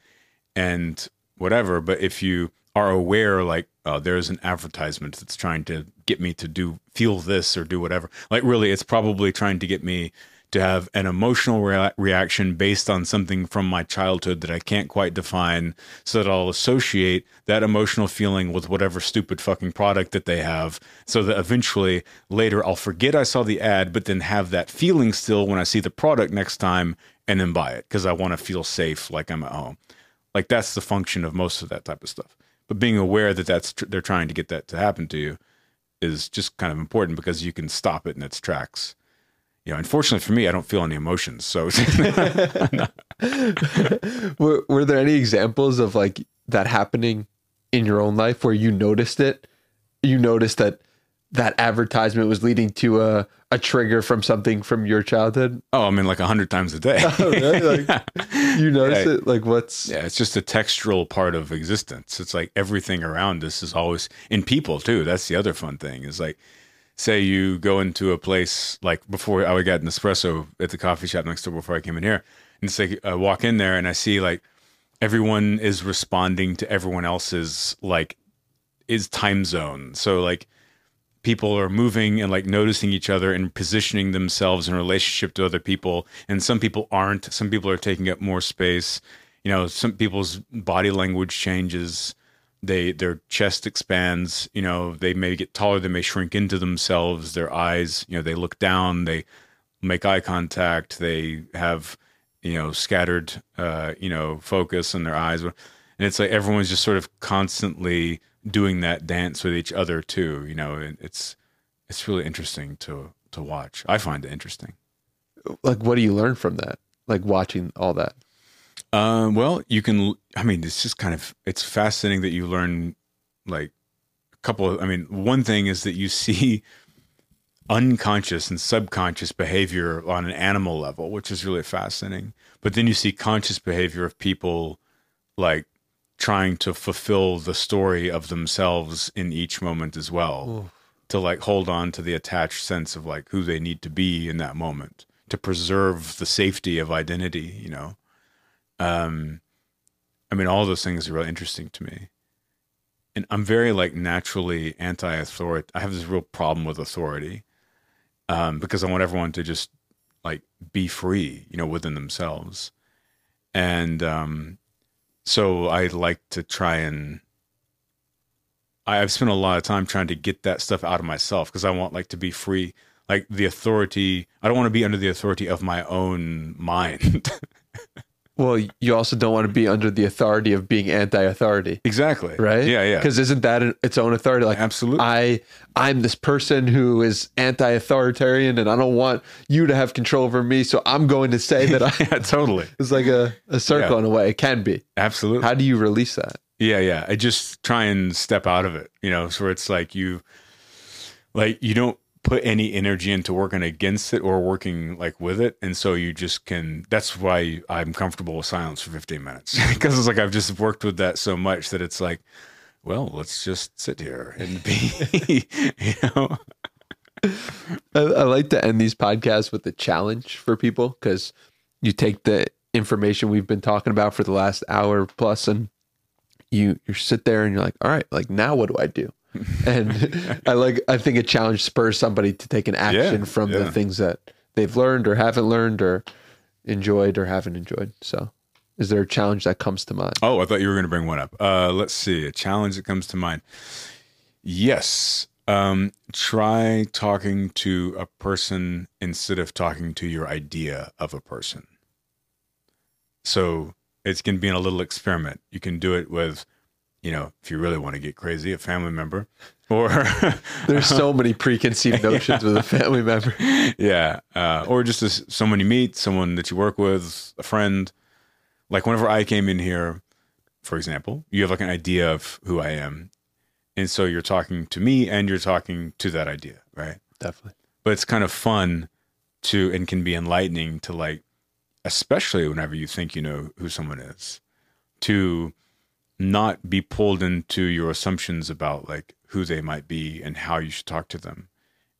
and whatever. But if you are aware like oh, there's an advertisement that's trying to get me to do feel this or do whatever like really it's probably trying to get me to have an emotional rea- reaction based on something from my childhood that I can't quite define so that I'll associate that emotional feeling with whatever stupid fucking product that they have so that eventually later I'll forget I saw the ad but then have that feeling still when I see the product next time and then buy it because I want to feel safe like I'm at home. Like that's the function of most of that type of stuff. But being aware that that's tr- they're trying to get that to happen to you is just kind of important because you can stop it in its tracks you know, unfortunately for me, I don't feel any emotions. So, were, were there any examples of like that happening in your own life where you noticed it? You noticed that that advertisement was leading to a, a trigger from something from your childhood? Oh, I mean, like a hundred times a day. Oh, really? Like, You notice Yeah. it? Like, what's yeah, it's just a textural part of existence. It's like everything around us is always in people too. That's the other fun thing. Is like, say you go into a place like before I would get an espresso at the coffee shop next door before I came in here, and say I uh, walk in there and I see like everyone is responding to everyone else's like is time zone. So like people are moving and like noticing each other and positioning themselves in relationship to other people. And some people aren't. Some people are taking up more space. You know some people's body language changes they their chest expands you know they may get taller they may shrink into themselves their eyes you know they look down they make eye contact they have you know scattered uh you know focus in their eyes and it's like everyone's just sort of constantly doing that dance with each other too you know and it's it's really interesting to to watch i find it interesting like what do you learn from that? Like watching all that. Um, well, you can. I mean, it's just kind of. It's fascinating that you learn, like, a couple. Of, I mean, one thing is that you see unconscious and subconscious behavior on an animal level, which is really fascinating. But then you see conscious behavior of people, like trying to fulfill the story of themselves in each moment as well. To like hold on to the attached sense of like who they need to be in that moment to preserve the safety of identity. You know um i mean all those things are really interesting to me. And i'm very like naturally anti-authority i have this real problem with authority um because i want everyone to just like be free you know within themselves. And um so i like to try and i've spent a lot of time trying to get that stuff out of myself because i want like to be free. Like the authority i don't want to be under the authority of my own mind Well, you also don't want to be under the authority of being anti-authority, exactly right? yeah yeah Because isn't that an- its own authority? Like, Absolutely. I I'm this person who is anti-authoritarian, and I don't want you to have control over me, so I'm going to say that I. yeah, totally. It's like a, a circle Yeah. in a way. It can be. Absolutely. How do you release that? yeah, yeah. I just try and step out of it, you know, so it's like you like you don't put any energy into working against it or working like with it. And so you just can that's why I'm comfortable with silence for 15 minutes. Because it's like I've just worked with that so much that it's like, well, let's just sit here and be you know. I, I like to end these podcasts with a challenge for people because you take the information we've been talking about for the last hour plus and you you sit there and you're like, all right, like now what do I do? And I like I think a challenge spurs somebody to take an action Yeah, from the things that they've learned or haven't learned or enjoyed or haven't enjoyed. So is there a challenge that comes to mind? Oh, I thought you were going to bring one up. Uh, let's see. A challenge that comes to mind. Yes. Um, try talking to a person instead of talking to your idea of a person. So it's going to be in a little experiment. You can do it with, you know, if you really want to get crazy, a family member, or There's so many preconceived notions with a family member. yeah, uh, or just as someone you meet, someone that you work with, a friend. Like whenever I came in here, for example, you have like an idea of who I am, and so you're talking to me and you're talking to that idea, right? Definitely. But it's kind of fun to and can be enlightening to like, especially whenever you think you know who someone is, to not be pulled into your assumptions about like who they might be and how you should talk to them.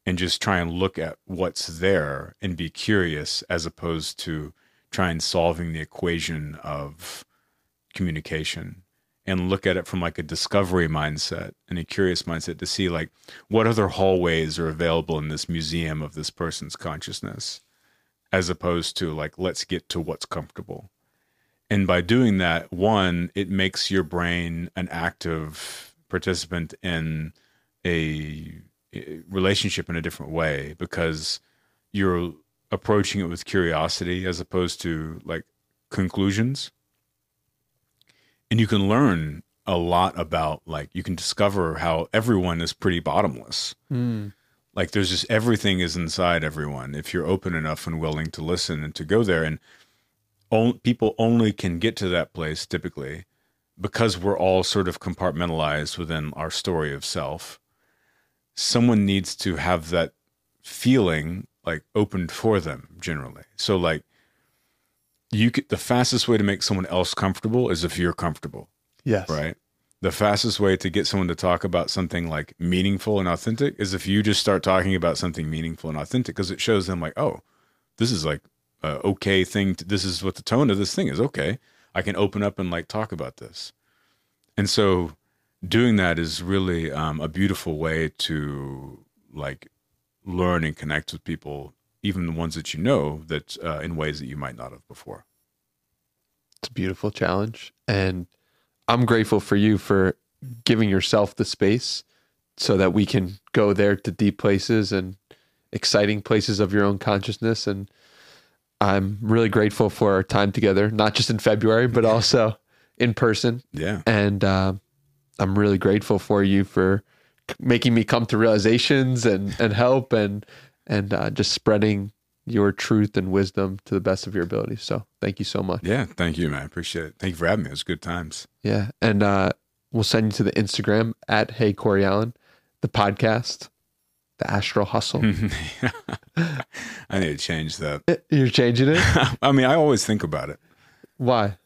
And just try and look at what's there and be curious as opposed to trying solving the equation of communication. And look at it from like a discovery mindset and a curious mindset to see like what other hallways are available in this museum of this person's consciousness as opposed to like let's get to what's comfortable and by doing that one it makes your brain an active participant in a relationship in a different way because you're approaching it with curiosity as opposed to like conclusions. And you can learn a lot about like you can discover how everyone is pretty bottomless. Mm. like there's just everything is inside everyone if you're open enough and willing to listen and to go there. And on, people only can get to that place typically because we're all sort of compartmentalized within our story of self someone needs to have that feeling like opened for them generally so like you could, the fastest way to make someone else comfortable is if you're comfortable Yes. right? The fastest way to get someone to talk about something like meaningful and authentic is if you just start talking about something meaningful and authentic because it shows them like, oh, this is like a okay thing. To, this is what the tone of this thing is. Okay, I can open up and like talk about this. And so, doing that is really um, a beautiful way to like learn and connect with people, even the ones that you know, that uh, in ways that you might not have before. It's a beautiful challenge. And I'm grateful for you for giving yourself the space so that we can go there to deep places and exciting places of your own consciousness. And I'm really grateful for our time together, not just in February, but also in person. Yeah. And uh, I'm really grateful for you for making me come to realizations and, and help and, and uh, just spreading your truth and wisdom to the best of your ability. So thank you so much. Yeah. Thank you, man. I appreciate it. Thank you for having me. It was good times. Yeah. And uh, we'll send you to the Instagram at Hey Cory Allen, the podcast, the Astral Hustle. I need to change that. You're changing it? I mean, I always think about it Why?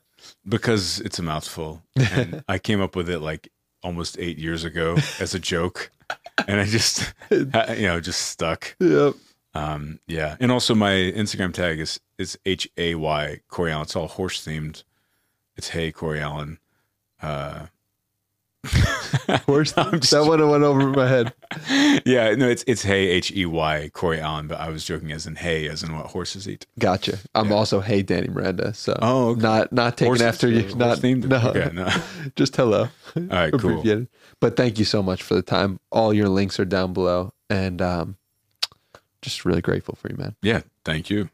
because it's a mouthful. And I came up with it like almost eight years ago as a joke. And I just, you know, just stuck. Yep. Um, yeah. And also my Instagram tag is, is H A Y Cory Allen. It's all horse themed. It's Hey Cory Allen. Uh, I'm just- that one went over my head. yeah, no, it's it's Hey H E Y Cory Allen, but I was joking as in Hey, as in what horses eat. Gotcha. I'm Yeah. also Hey Danny Miranda. So Oh, okay. not not taking Horses, after you. Not no. Okay, no. Just hello. All right, cool. But thank you so much for the time. All your links are down below, and um, just really grateful for you, man. Yeah, thank you.